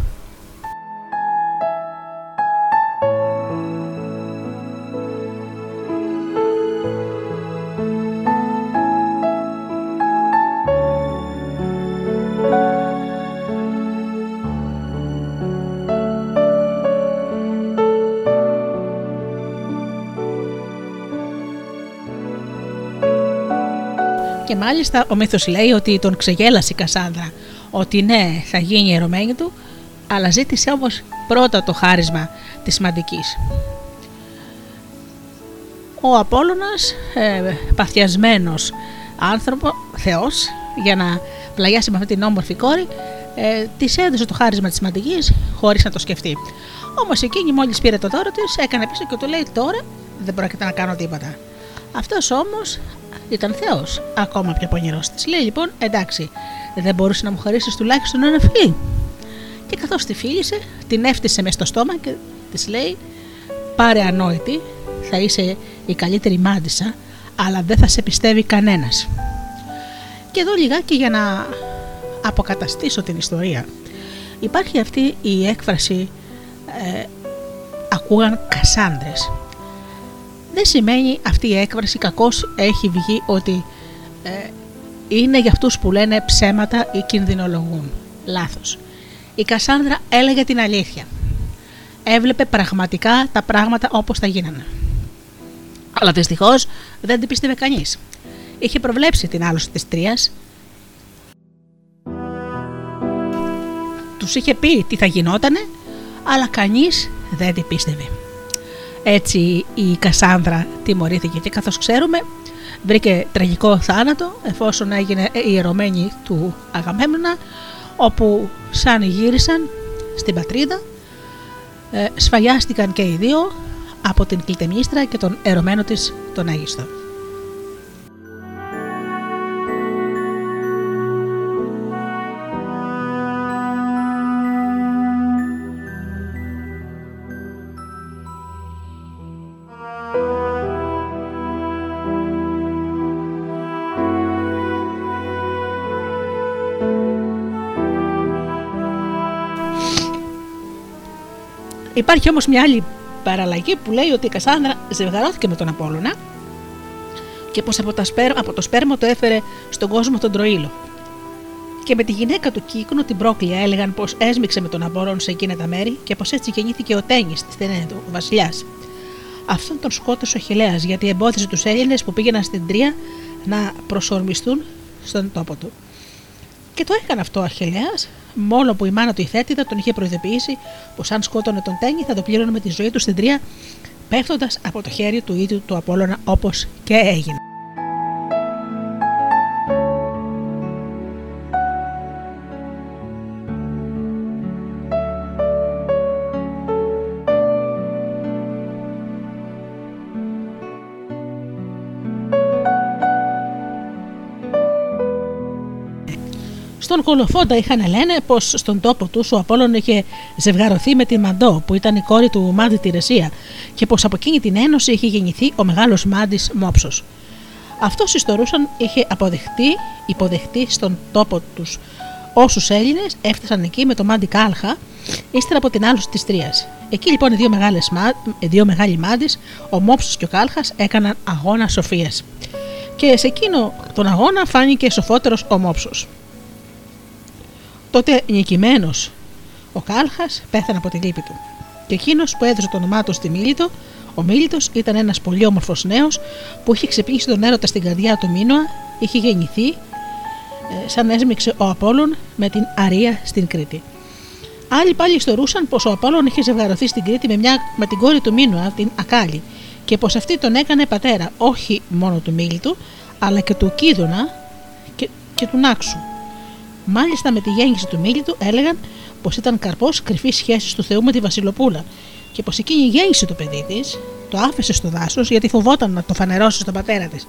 Μάλιστα ο μύθος λέει ότι τον ξεγέλασε η Κασάνδρα, ότι ναι θα γίνει η ερωμένη του, αλλά ζήτησε όμως πρώτα το χάρισμα της σημαντικής. Ο Απόλλωνας, ε, παθιασμένος άνθρωπο, θεός, για να πλαγιάσει με αυτή την όμορφη κόρη, ε, της έδωσε το χάρισμα της σημαντική χωρίς να το σκεφτεί. Όμως εκείνη μόλις πήρε το δώρο της, έκανε πίσω και του λέει: Τώρα δεν πρόκειται να κάνω τίποτα. Αυτός όμως ήταν Θεός. Ακόμα πιο πονηρός της. Λέει λοιπόν, εντάξει, δεν μπορούσε να μου χαρίσεις τουλάχιστον ένα φιλί. Και καθώς τη φίλησε, την έφτιασε μες στο στόμα και της λέει: Πάρε ανόητη, θα είσαι η καλύτερη μάντισα, αλλά δεν θα σε πιστεύει κανένας. Και εδώ λιγάκι για να αποκαταστήσω την ιστορία. Υπάρχει αυτή η έκφραση ε, ακούγαν Κασάνδρες δεν σημαίνει αυτή η έκφραση κακώς έχει βγει ότι ε, είναι για αυτούς που λένε ψέματα ή κινδυνολογούν. Λάθος. Η Κασάνδρα έλεγε την αλήθεια. Έβλεπε πραγματικά τα πράγματα όπως τα γίνανε. Αλλά δυστυχώς δεν την πίστευε κανείς. Είχε προβλέψει την άλωση της Τρίας. Τους είχε πει τι θα γινότανε, αλλά κανείς δεν την πίστευε. Έτσι η Κασάνδρα τιμωρήθηκε και καθώς ξέρουμε βρήκε τραγικό θάνατο εφόσον έγινε ιερωμένη του Αγαμέμνονα όπου σαν γύρισαν στην πατρίδα ε, σφαγιάστηκαν και οι δύο από την Κλητεμίστρα και τον ερωμένο της τον Αίγιστο. Υπάρχει όμως μια άλλη παραλλαγή που λέει ότι η Κασάνδρα ζευγαρώθηκε με τον Απόλλωνα και πως από, από το σπέρμα το έφερε στον κόσμο τον Τροήλο. Και με τη γυναίκα του Κύκνο την πρόκλεια έλεγαν πως έσμιξε με τον Απόλλων σε εκείνα τα μέρη και πως έτσι γεννήθηκε ο Τέννη της Τενέδου, ο βασιλιάς. Αυτόν τον σκότωσε ο Χιλέας γιατί εμπόδιζε τους Έλληνες που πήγαιναν στην Τρία να προσορμιστούν στον τόπο του. Και το έκανε αυτό ο Αχηλέα, μόνο που η μάνα του η Θέτιδα τον είχε προειδοποιήσει πως αν σκότωνε τον Τένι θα το πλήρωνε με τη ζωή του στην Τρία, πέφτοντας από το χέρι του ίδιου του Απόλωνα όπως και έγινε. Στον Κολοφόντα είχαν λένε πως στον τόπο τους ο Απόλλων είχε ζευγαρωθεί με τη Μαντό, που ήταν η κόρη του Μάντι Τηρεσία, και πως από εκείνη την ένωση είχε γεννηθεί ο μεγάλος Μάντι Μόψος. Αυτός ιστορούσαν είχε αποδεχτεί, υποδεχτεί στον τόπο τους όσους Έλληνες έφτασαν εκεί με το Μάντι Κάλχα, ύστερα από την άλωση της Τρίας. Εκεί λοιπόν οι δύο, μεγάλες, δύο μεγάλοι μάντι, ο Μόψος και ο Κάλχας, έκαναν αγώνα σοφία. Και σε εκείνο τον αγώνα φάνηκε σοφότερος ο Μόψος. Τότε νικημένος ο Κάλχας πέθανε από τη λύπη του. Και εκείνος που έδωσε το όνομά του στη Μίλητο, ο Μίλητος ήταν ένας πολύ όμορφος νέος που είχε ξεπλήσει τον έρωτα στην καρδιά του Μίνωα, είχε γεννηθεί ε, σαν έσμιξε ο Απόλλων με την Αρία στην Κρήτη. Άλλοι πάλι ιστορούσαν πως ο Απόλλων είχε ζευγαρωθεί στην Κρήτη με, μια, με την κόρη του Μίνωα, την Ακάλη, και πως αυτή τον έκανε πατέρα όχι μόνο του Μίλητου, αλλά και του Κίδωνα και, και του Νάξου. Μάλιστα με τη γέννηση του Μίλητου έλεγαν πως ήταν καρπός κρυφής σχέσης του Θεού με τη Βασιλοπούλα και πως εκείνη γέννησε το παιδί της, το άφησε στο δάσος γιατί φοβόταν να το φανερώσει στον πατέρα της.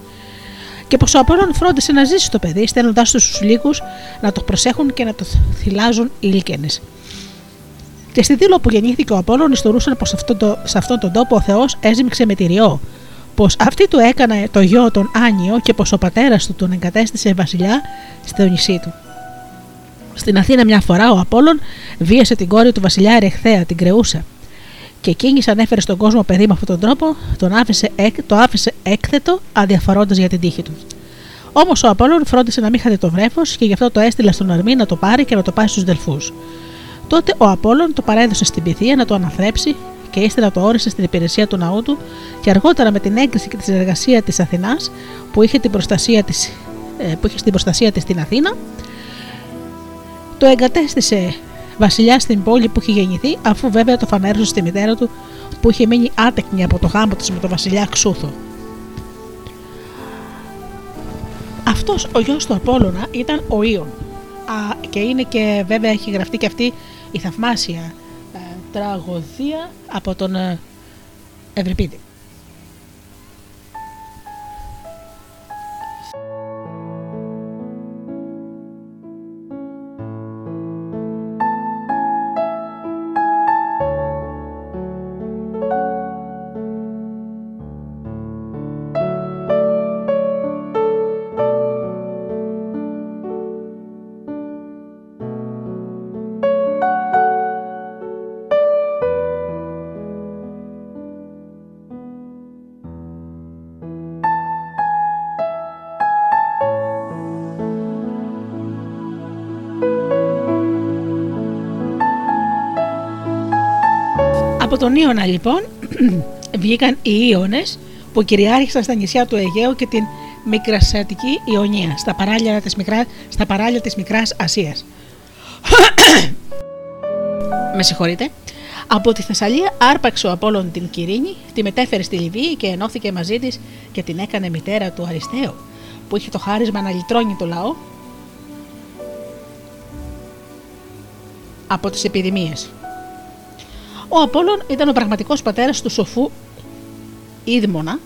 Και πως ο Απόλλων φρόντισε να ζήσει το παιδί, στέλνοντάς του στους λύκους να το προσέχουν και να το θυλάζουν οι λύκαινε. Και στη δήλω που γεννήθηκε ο Απόλλων, ιστορούσαν πως σε αυτόν τον τόπο ο Θεός έζημιξε με τυριό, πως αυτή του έκανε το γιο τον Άνιο και πως ο πατέρας του τον εγκατέστησε βασιλιά στο νησί του. Στην Αθήνα μια φορά ο Απόλλων βίασε την κόρη του βασιλιά Ερεχθέα, την Κρεούσα. Και εκείνης ανέφερε στον κόσμο παιδί με αυτόν τον τρόπο, τον άφησε, το άφησε έκθετο, αδιαφορώντας για την τύχη του. Όμως ο Απόλλων φρόντισε να μην χαθεί το βρέφος και γι' αυτό το έστειλε στον Αρμή να το πάρει και να το πάει στους Δελφούς. Τότε ο Απόλλων το παρέδωσε στην πυθία να το αναθρέψει και ύστερα το όρισε στην υπηρεσία του ναού του και αργότερα με την έγκριση και τη συνεργασία της Αθηνάς που είχε, την προστασία της, ε, που είχε στην προστασία της στην Αθήνα, το εγκατέστησε βασιλιά στην πόλη που είχε γεννηθεί, αφού βέβαια το φανέρωσε στη μητέρα του που είχε μείνει άτεκνη από το γάμο της με τον βασιλιά Ξούθο. Αυτός ο γιος του Απόλλωνα ήταν ο Ιων. Α, και είναι και βέβαια έχει γραφτεί και αυτή η θαυμάσια ε, τραγωδία από τον ε, Ευρυπίδη. Τον Ιωνα λοιπόν βγήκαν οι Ιώνες που κυριάρχησαν στα νησιά του Αιγαίου και την Μικρασιατική Ιωνία, στα παράλια της, μικρά, στα παράλια της Μικράς Ασίας. Με συγχωρείτε. Από τη Θεσσαλία άρπαξε ο Απόλλων την Κυρίνη, τη μετέφερε στη Λιβύη και ενώθηκε μαζί της και την έκανε μητέρα του Αριστείου, που είχε το χάρισμα να λυτρώνει το λαό από τις επιδημίες. Ο Απόλλων ήταν ο πραγματικός πατέρας του σοφού Ίδμονα,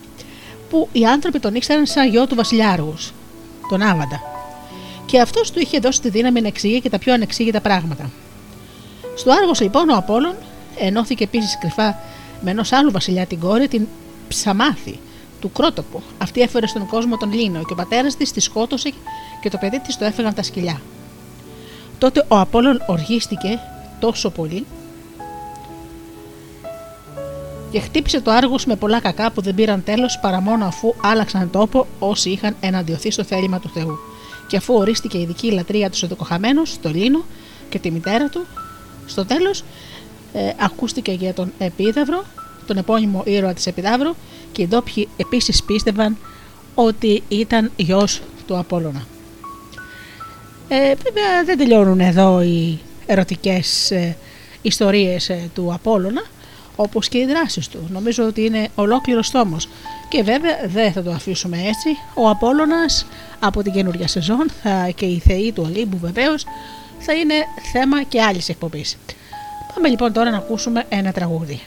που οι άνθρωποι τον ήξεραν σαν γιο του βασιλιάργους, τον Άβαντα. Και αυτός του είχε δώσει τη δύναμη να εξηγεί και τα πιο ανεξήγητα πράγματα. Στο Άργο λοιπόν ο Απόλλων ενώθηκε επίσης κρυφά με ενός άλλου βασιλιά την κόρη, την Ψαμάθη, του Κρότοπου. Αυτή έφερε στον κόσμο τον Λίνο και ο πατέρας της τη σκότωσε και το παιδί της το έφεγαν τα σκυλιά. Τότε ο Απόλλων οργίστηκε τόσο πολύ και χτύπησε το Άργο με πολλά κακά που δεν πήραν τέλος παρά μόνο αφού άλλαξαν τόπο όσοι είχαν εναντιωθεί στο θέλημα του Θεού. Και αφού ορίστηκε η ειδική λατρεία του Σοδοκοχαμένου, το Λίνο και τη μητέρα του, στο τέλος ε, ακούστηκε για τον Επίδαυρο, τον επώνυμο ήρωα της Επιδαύρου, και οι ντόπιοι επίσης πίστευαν ότι ήταν γιος του Απόλλωνα. Ε, βέβαια δεν τελειώνουν εδώ οι ερωτικές ε, ιστορίες ε, του Απόλλωνα όπως και οι δράσεις του. Νομίζω ότι είναι ολόκληρος τόμο. Και βέβαια δεν θα το αφήσουμε έτσι. Ο Απόλλωνας από την καινούργια σεζόν θα, και οι θεοί του Ολύμπου βεβαίως θα είναι θέμα και άλλης εκπομπής. Πάμε λοιπόν τώρα να ακούσουμε ένα τραγούδι.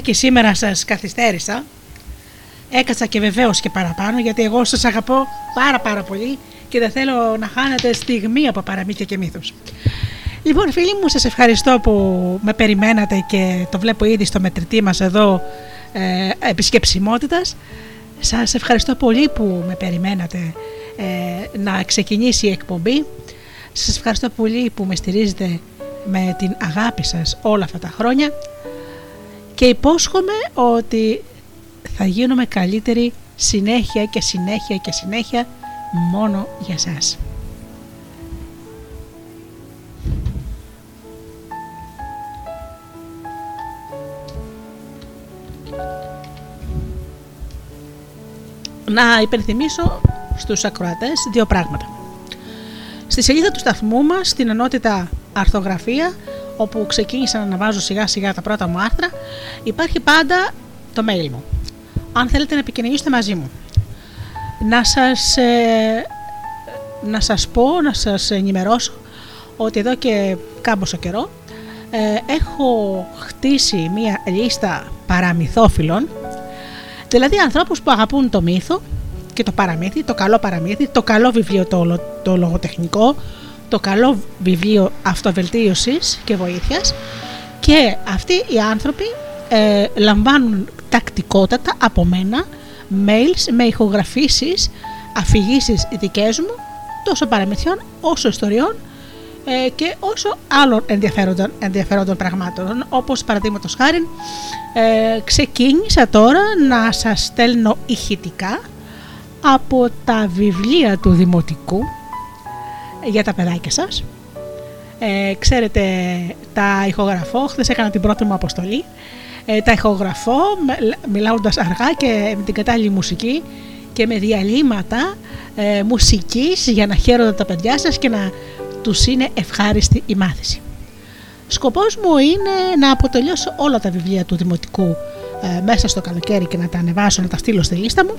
Επειδή λιγάκι σήμερα σας καθυστέρησα, έκατσα και βεβαίως και παραπάνω γιατί εγώ σας αγαπώ πάρα πάρα πολύ και δεν θέλω να χάνετε στιγμή από παραμύθια και μύθους. Λοιπόν φίλοι μου σας ευχαριστώ που με περιμένατε και το βλέπω ήδη στο μετρητή μας εδώ ε, επισκεψιμότητας. Σας ευχαριστώ πολύ που με περιμένατε ε, να ξεκινήσει η εκπομπή. Σας ευχαριστώ πολύ που με στηρίζετε με την αγάπη σας όλα αυτά τα χρόνια και υπόσχομαι ότι θα γίνομαι καλύτερη συνέχεια και συνέχεια και συνέχεια μόνο για σας. Να υπενθυμίσω στους ακροατές δύο πράγματα. Στη σελίδα του σταθμού μας, στην ενότητα αρθογραφία, όπου ξεκίνησα να αναβάζω σιγά σιγά τα πρώτα μου άρθρα, υπάρχει πάντα το mail μου. Αν θέλετε να επικοινωνήσετε μαζί μου. Να σας, ε, να σας πω, να σας ενημερώσω ότι εδώ και κάμποσο καιρό ε, έχω χτίσει μία λίστα παραμυθόφιλων δηλαδή ανθρώπους που αγαπούν το μύθο και το παραμύθι, το καλό παραμύθι, το καλό βιβλίο το, το λογοτεχνικό, το καλό βιβλίο αυτοβελτίωσης και βοήθειας και αυτοί οι άνθρωποι ε, λαμβάνουν τακτικότατα από μένα mails με ηχογραφήσεις, αφηγήσεις δικές μου τόσο παραμυθιών όσο ιστοριών ε, και όσο άλλων ενδιαφέροντων, ενδιαφέροντων πραγμάτων όπως παραδείγματος χάρη ε, ξεκίνησα τώρα να σας στέλνω ηχητικά από τα βιβλία του Δημοτικού για τα παιδάκια σας. Ε, ξέρετε, τα ηχογραφώ, χθες έκανα την πρώτη μου αποστολή. Ε, τα ηχογραφώ μιλάοντας αργά και με την κατάλληλη μουσική και με διαλύματα ε, μουσικής για να χαίρονται τα παιδιά σας και να τους είναι ευχάριστη η μάθηση. Σκοπός μου είναι να αποτελειώσω όλα τα βιβλία του Δημοτικού ε, μέσα στο καλοκαίρι και να τα ανεβάσω, να τα στείλω στη λίστα μου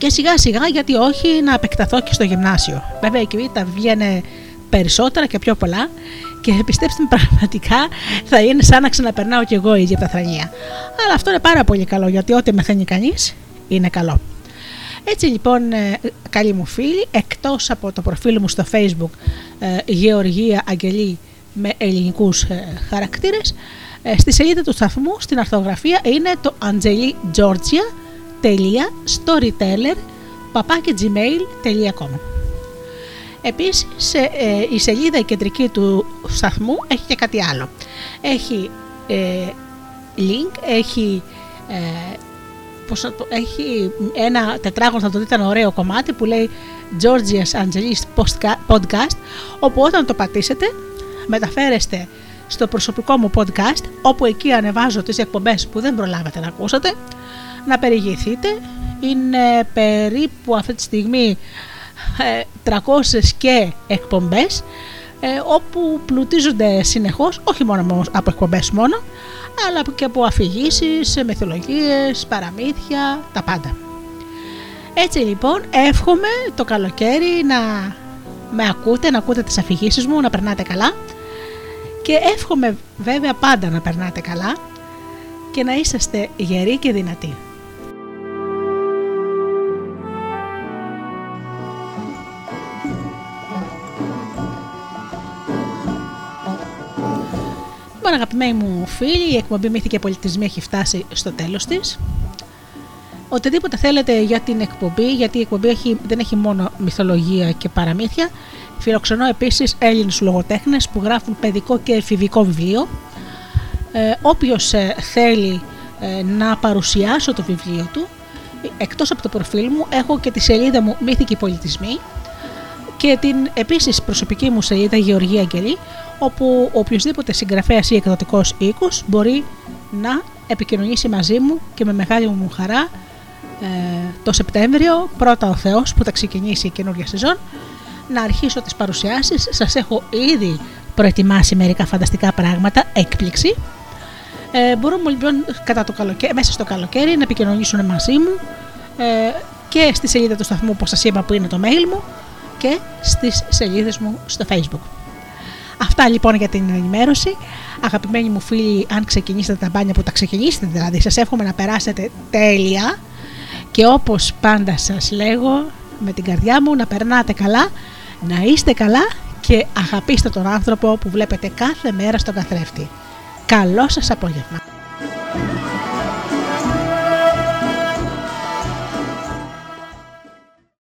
και σιγά σιγά γιατί όχι να επεκταθώ και στο γυμνάσιο. Βέβαια εκεί τα βγαίνει περισσότερα και πιο πολλά και πιστέψτε με πραγματικά θα είναι σαν να ξαναπερνάω κι εγώ η ίδια θρανία. Αλλά αυτό είναι πάρα πολύ καλό γιατί ό,τι μεθαίνει κανείς είναι καλό. Έτσι λοιπόν ε, καλοί μου φίλοι, εκτός από το προφίλ μου στο facebook ε, Γεωργία Αγγελή με ελληνικούς ε, χαρακτήρες. Ε, στη σελίδα του σταθμού στην αρθογραφία είναι το angeligeorgia.storyteller papakigmail.com Επίσης ε, η σελίδα κεντρική του σταθμού έχει και κάτι άλλο. Έχει ε, link, έχει, ε, έχει ένα τετράγωνο, θα το δείτε ένα ωραίο κομμάτι που λέει Georgia's Angelis Podcast, όπου όταν το πατήσετε μεταφέρεστε στο προσωπικό μου podcast, όπου εκεί ανεβάζω τις εκπομπές που δεν προλάβατε να ακούσατε, να περιηγηθείτε. Είναι περίπου αυτή τη στιγμή 300 ε, και εκπομπές ε, όπου πλουτίζονται συνεχώς, όχι μόνο από εκπομπές μόνο, αλλά και από αφηγήσεις, μυθολογίες, παραμύθια, τα πάντα. Έτσι λοιπόν εύχομαι το καλοκαίρι να με ακούτε, να ακούτε τις αφηγήσεις μου, να περνάτε καλά και εύχομαι βέβαια πάντα να περνάτε καλά και να είσαστε γεροί και δυνατοί. Λοιπόν αγαπημένοι μου φίλοι, η εκπομπή Μύθοι και Πολιτισμοί έχει φτάσει στο τέλος της. Οτιδήποτε θέλετε για την εκπομπή, γιατί η εκπομπή έχει, δεν έχει μόνο μυθολογία και παραμύθια. Φιλοξενώ επίσης Έλληνες λογοτέχνες που γράφουν παιδικό και εφηβικό βιβλίο. Ε, Όποιος ε, θέλει ε, να παρουσιάσω το βιβλίο του, εκτός από το προφίλ μου, έχω και τη σελίδα μου Μύθικοι Πολιτισμοί και την επίσης προσωπική μου σελίδα Γεωργία Αγγελή, όπου οποιοδήποτε συγγραφέας ή εκδοτικός οίκος μπορεί να επικοινωνήσει μαζί μου και με μεγάλη μου χαρά ε, το Σεπτέμβριο, πρώτα ο Θεός που θα ξεκινήσει η καινούργια σεζόν, να αρχίσω τις παρουσιάσεις. Σας έχω ήδη προετοιμάσει μερικά φανταστικά πράγματα, έκπληξη. Ε, μπορούμε λοιπόν κατά το καλοκαίρι, μέσα στο καλοκαίρι να επικοινωνήσουν μαζί μου ε, και στη σελίδα του σταθμού που σας είπα που είναι το mail μου και στις σελίδες μου στο facebook. Αυτά λοιπόν για την ενημέρωση. Αγαπημένοι μου φίλοι, αν ξεκινήσετε τα μπάνια που τα ξεκινήσετε δηλαδή, σας εύχομαι να περάσετε τέλεια και όπως πάντα σας λέγω με την καρδιά μου να περνάτε καλά, να είστε καλά και αγαπήστε τον άνθρωπο που βλέπετε κάθε μέρα στον καθρέφτη. Καλό σας απόγευμα.